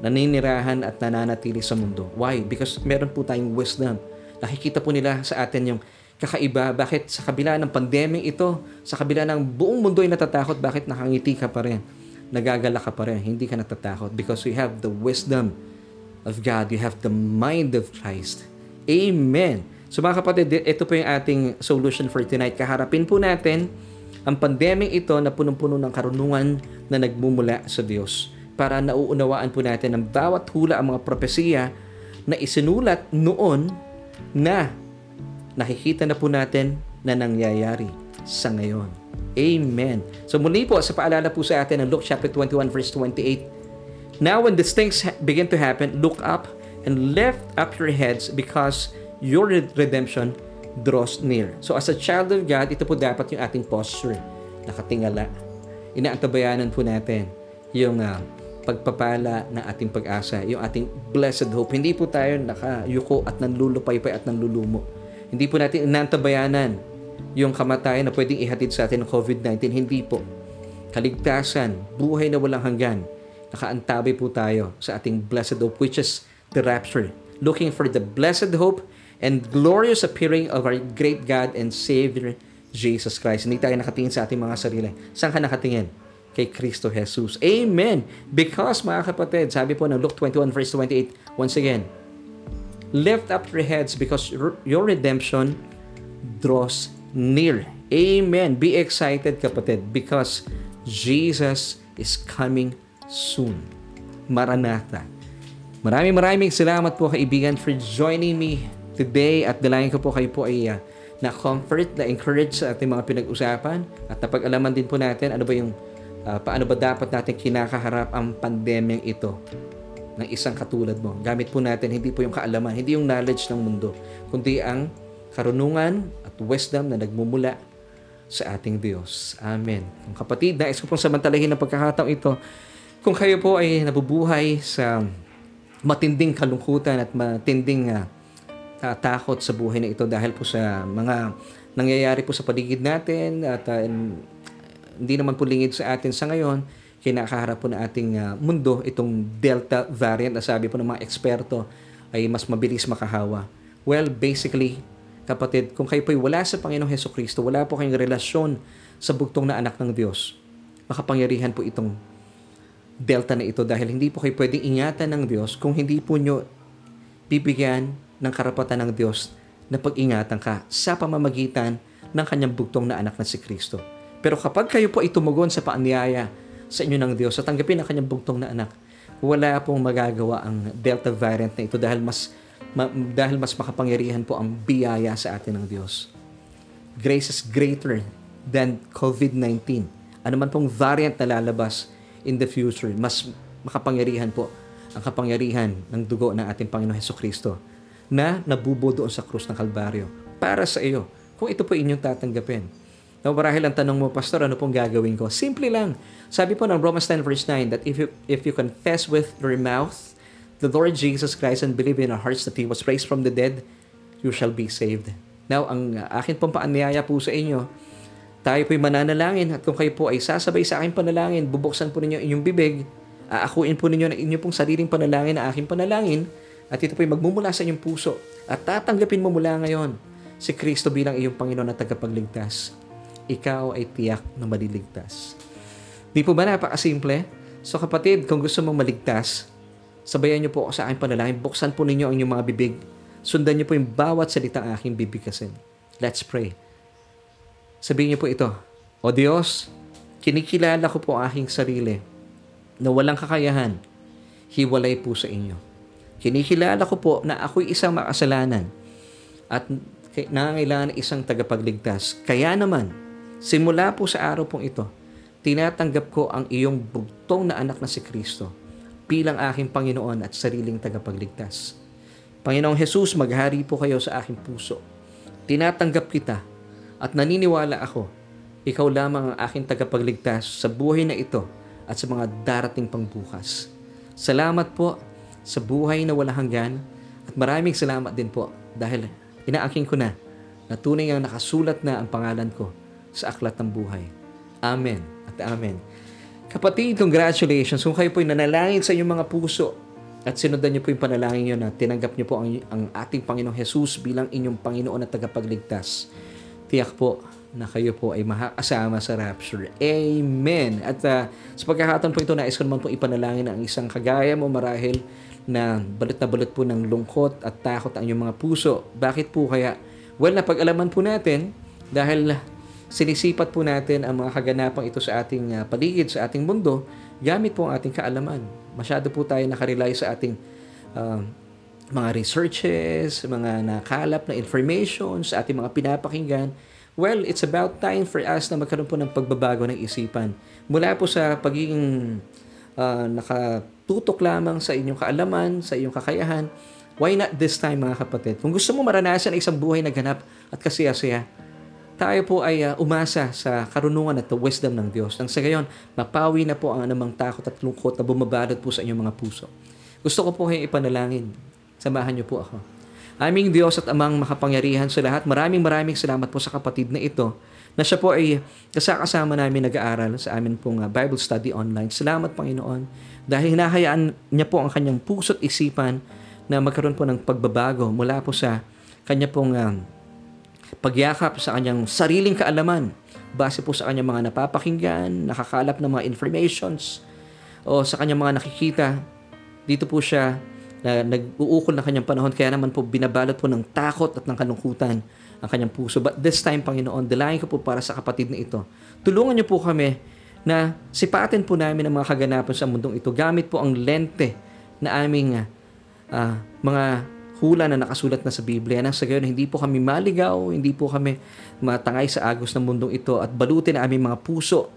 [SPEAKER 1] naninirahan at nananatili sa mundo. Why? Because meron po tayong wisdom. Nakikita po nila sa atin yung kakaiba. Bakit sa kabila ng pandemic ito, sa kabila ng buong mundo ay natatakot, bakit nakangiti ka pa rin? Nagagala ka pa rin, hindi ka natatakot because we have the wisdom of God. You have the mind of Christ. Amen. So mga kapatid, ito po yung ating solution for tonight. Kaharapin po natin ang pandemic ito na punong-puno ng karunungan na nagmumula sa Diyos para nauunawaan po natin ang bawat hula ang mga propesiya na isinulat noon na nakikita na po natin na nangyayari sa ngayon. Amen. So muli po, sa paalala po sa atin ng Luke chapter 21 verse 28, Now when these things begin to happen, look up and lift up your heads because your redemption draws near. So as a child of God, ito po dapat yung ating posture. Nakatingala. Inaantabayanan po natin yung uh, pagpapala ng ating pag-asa, yung ating blessed hope. Hindi po tayo nakayuko at nanlulupaypay at nanlulumo hindi po natin inantabayanan yung kamatayan na pwedeng ihatid sa atin ng COVID-19. Hindi po. Kaligtasan, buhay na walang hanggan. Nakaantabay po tayo sa ating blessed hope which is the rapture. Looking for the blessed hope and glorious appearing of our great God and Savior Jesus Christ. Hindi tayo nakatingin sa ating mga sarili. Saan ka nakatingin? Kay Kristo Jesus. Amen! Because mga kapatid, sabi po ng Luke 21 verse 28, once again, Lift up your heads because your redemption draws near. Amen. Be excited kapatid because Jesus is coming soon. Maranatha. Maraming maraming salamat po kaibigan for joining me today at dalayan ko po kayo po ay uh, na-comfort, na-encourage sa ating mga pinag-usapan at napag-alaman din po natin ano ba yung uh, paano ba dapat natin kinakaharap ang pandemyang ito ng isang katulad mo. Gamit po natin hindi po yung kaalaman, hindi yung knowledge ng mundo, kundi ang karunungan wisdom na nagmumula sa ating Diyos. Amen. Kung kapatid, nais ko pong samantalahin ng pagkakataong ito, kung kayo po ay nabubuhay sa matinding kalungkutan at matinding uh, takot sa buhay na ito dahil po sa mga nangyayari po sa paligid natin at uh, hindi naman po lingid sa atin sa ngayon, kinakaharap po na ating uh, mundo, itong Delta variant na sabi po ng mga eksperto ay mas mabilis makahawa. Well, basically, kapatid, kung kayo po'y wala sa Panginoong Heso Kristo, wala po kayong relasyon sa bugtong na anak ng Diyos, makapangyarihan po itong Delta na ito dahil hindi po kayo pwedeng ingatan ng Diyos kung hindi po nyo bibigyan ng karapatan ng Diyos na pag-ingatan ka sa pamamagitan ng kanyang bugtong na anak na si Kristo. Pero kapag kayo po ay tumugon sa paanyaya sa inyo ng Diyos sa tanggapin ang kanyang bugtong na anak. Wala pong magagawa ang Delta variant na ito dahil mas ma, dahil mas makapangyarihan po ang biyaya sa atin ng Diyos. Grace is greater than COVID-19. Ano man pong variant na lalabas in the future, mas makapangyarihan po ang kapangyarihan ng dugo ng ating Panginoon Heso Kristo na nabubo doon sa krus ng Kalbaryo para sa iyo kung ito po inyong tatanggapin. Now, marahil ang tanong mo, Pastor, ano pong gagawin ko? Simple lang. Sabi po ng Romans 10 verse 9 that if you, if you confess with your mouth the Lord Jesus Christ and believe in your hearts that He was raised from the dead, you shall be saved. Now, ang akin pong paanyaya po sa inyo, tayo po'y mananalangin at kung kayo po ay sasabay sa aking panalangin, bubuksan po ninyo inyong bibig, aakuin po ninyo na inyong pong sariling panalangin na aking panalangin, at ito po'y magmumula sa inyong puso at tatanggapin mo mula ngayon si Kristo bilang iyong Panginoon at tagapagligtas ikaw ay tiyak na maliligtas. Di po ba napakasimple? So kapatid, kung gusto mong maligtas, sabayan niyo po ako sa aking panalangin. Buksan po ninyo ang inyong mga bibig. Sundan niyo po yung bawat salita ang aking bibigkasin. Let's pray. Sabihin niyo po ito, O Diyos, kinikilala ko po ang aking sarili na walang kakayahan, hiwalay po sa inyo. Kinikilala ko po na ako'y isang makasalanan at nangangailangan ng isang tagapagligtas. Kaya naman, Simula po sa araw pong ito, tinatanggap ko ang iyong bugtong na anak na si Kristo bilang aking Panginoon at sariling tagapagligtas. Panginoong Jesus, maghari po kayo sa aking puso. Tinatanggap kita at naniniwala ako, ikaw lamang ang aking tagapagligtas sa buhay na ito at sa mga darating pang bukas. Salamat po sa buhay na walang hanggan at maraming salamat din po dahil inaaking ko na na tunay ang nakasulat na ang pangalan ko sa aklat ng buhay. Amen at Amen. Kapatid, congratulations kung kayo po ay nanalangin sa inyong mga puso at sinundan niyo po yung panalangin niyo na tinanggap niyo po ang, ang ating Panginoong Jesus bilang inyong Panginoon at tagapagligtas. Tiyak po na kayo po ay makakasama sa rapture. Amen. At uh, sa pagkakataon po ito, nais ko naman po ipanalangin ang isang kagaya mo marahil na balot na balot po ng lungkot at takot ang inyong mga puso. Bakit po kaya? Well, napag-alaman po natin dahil sinisipat po natin ang mga kaganapang ito sa ating uh, paligid, sa ating mundo, gamit po ang ating kaalaman. Masyado po tayo nakarely sa ating uh, mga researches, mga nakalap na information, sa ating mga pinapakinggan. Well, it's about time for us na magkaroon po ng pagbabago ng isipan. Mula po sa pagiging uh, nakatutok lamang sa inyong kaalaman, sa inyong kakayahan, why not this time mga kapatid? Kung gusto mo maranasan ang isang buhay na ganap at kasiyasaya, tayo po ay uh, umasa sa karunungan at wisdom ng Diyos. Nang sa gayon, mapawi na po ang anumang takot at lungkot na bumabalot po sa inyong mga puso. Gusto ko po kayong ipanalangin. Samahan niyo po ako. Aming Diyos at Amang makapangyarihan sa lahat, maraming maraming salamat po sa kapatid na ito na siya po ay kasakasama namin nag-aaral sa amin pong uh, Bible study online. Salamat Panginoon dahil hinahayaan niya po ang kanyang puso't isipan na magkaroon po ng pagbabago mula po sa kanya pong uh, pagyakap sa kanyang sariling kaalaman base po sa kanyang mga napapakinggan, nakakalap ng mga informations o sa kanyang mga nakikita. Dito po siya na nag-uukol na kanyang panahon kaya naman po binabalot po ng takot at ng kalungkutan ang kanyang puso. But this time, Panginoon, dalayan ko po para sa kapatid na ito. Tulungan niyo po kami na sipatin po namin ang mga kaganapan sa mundong ito gamit po ang lente na aming uh, mga hula na nakasulat na sa Biblia nang sa gayon hindi po kami maligaw, hindi po kami matangay sa agos ng mundong ito at balutin ang aming mga puso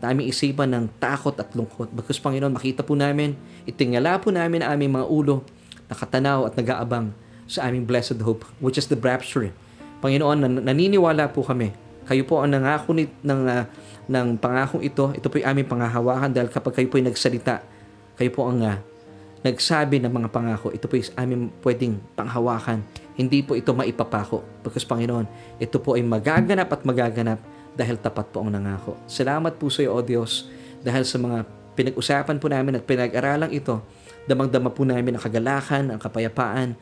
[SPEAKER 1] na aming isipan ng takot at lungkot. Because Panginoon, makita po namin, itingala po namin ang aming mga ulo, nakatanaw at nag-aabang sa aming blessed hope, which is the rapture. Panginoon, nan- naniniwala po kami. Kayo po ang nangako ni, ng, uh, ng pangakong ito. Ito po yung aming pangahawakan dahil kapag kayo po ay nagsalita, kayo po ang uh, nagsabi ng mga pangako, ito po yung aming pwedeng panghawakan. Hindi po ito maipapako. Because Panginoon, ito po ay magaganap at magaganap dahil tapat po ang nangako. Salamat po sa iyo, O Diyos, dahil sa mga pinag-usapan po namin at pinag-aralang ito, damang-dama po namin ang kagalakan, ang kapayapaan,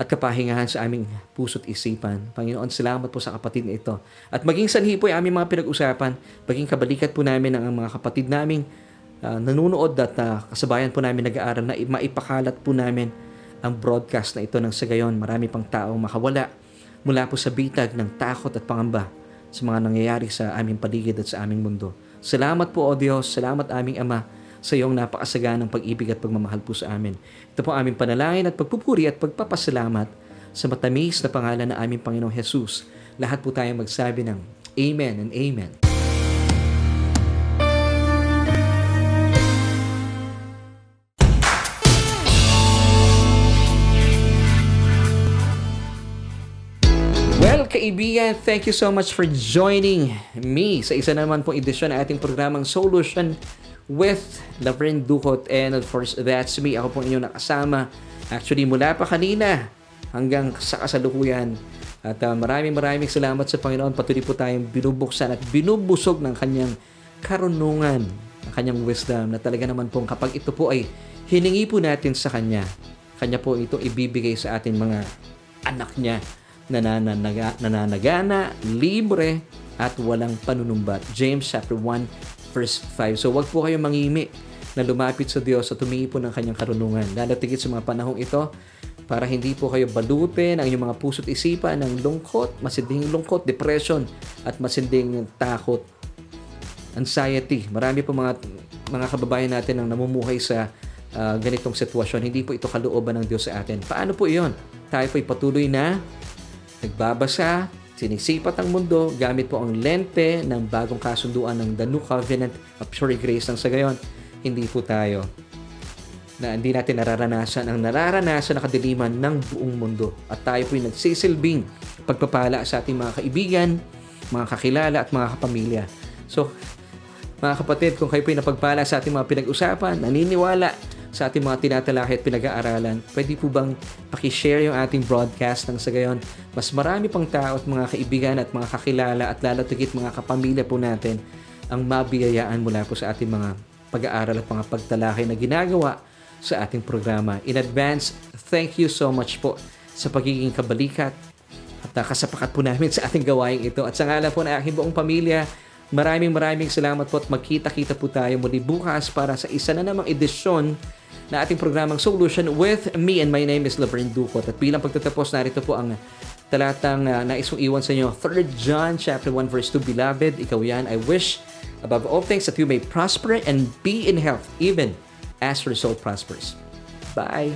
[SPEAKER 1] at kapahingahan sa aming puso't isipan. Panginoon, salamat po sa kapatid na ito. At maging sanhi po yung aming mga pinag-usapan, maging kabalikat po namin ang mga kapatid naming uh, nanonood at uh, kasabayan po namin nag-aaral na maipakalat po namin ang broadcast na ito ng sa gayon. Marami pang taong makawala mula po sa bitag ng takot at pangamba sa mga nangyayari sa aming paligid at sa aming mundo. Salamat po, O Diyos. Salamat aming Ama sa iyong napakasaganang pag-ibig at pagmamahal po sa amin. Ito po aming panalangin at pagpupuri at pagpapasalamat sa matamis na pangalan ng aming Panginoong Jesus. Lahat po tayo magsabi ng Amen and Amen. Kaibigan, thank you so much for joining me sa isa naman pong edisyon ng ating programang Solution with Laverne Ducot. And of course, that's me. Ako pong inyong nakasama. Actually, mula pa kanina hanggang sa kasalukuyan. At uh, maraming maraming salamat sa Panginoon. Patuloy po tayong binubuksan at binubusog ng kanyang karunungan, ng kanyang wisdom na talaga naman pong kapag ito po ay hiningi po natin sa Kanya, Kanya po ito ibibigay sa ating mga anak niya nananaga, nananagana, libre, at walang panunumbat. James chapter 1 verse 5. So wag po kayong mangimi na lumapit sa Diyos at tumingi po ng kanyang karunungan. Lalo tigit sa mga panahong ito para hindi po kayo balutin ang inyong mga puso't isipan ng lungkot, masinding lungkot, depression, at masinding takot, anxiety. Marami po mga mga kababayan natin ang namumuhay sa uh, ganitong sitwasyon. Hindi po ito kalooban ng Diyos sa atin. Paano po iyon? Tayo po ay patuloy na Nagbabasa, sinisipat ang mundo gamit po ang lente ng bagong kasunduan ng The New Covenant of Pure Grace ng sa gayon. Hindi po tayo na hindi natin nararanasan ang nararanasan na kadiliman ng buong mundo. At tayo po'y nagsisilbing pagpapala sa ating mga kaibigan, mga kakilala at mga kapamilya. So, mga kapatid, kung kayo po'y napagpala sa ating mga pinag-usapan, naniniwala sa ating mga tinatalakay at pinag-aaralan, pwede po bang pakishare yung ating broadcast ng sa gayon? Mas marami pang tao at mga kaibigan at mga kakilala at lalo tigit mga kapamilya po natin ang mabiyayaan mula po sa ating mga pag-aaral at mga pagtalakay na ginagawa sa ating programa. In advance, thank you so much po sa pagiging kabalikat at kasapakat po namin sa ating gawain ito. At sa ngalan po ng aking buong pamilya, maraming maraming salamat po at magkita-kita po tayo muli bukas para sa isa na namang edisyon na ating programang Solution with me and my name is Laverne Ducot. At bilang pagtatapos, narito po ang talatang uh, nais kong iwan sa inyo. 3 John chapter 1 verse 2, Beloved, ikaw yan, I wish above all things that you may prosper and be in health, even as your soul prospers. Bye!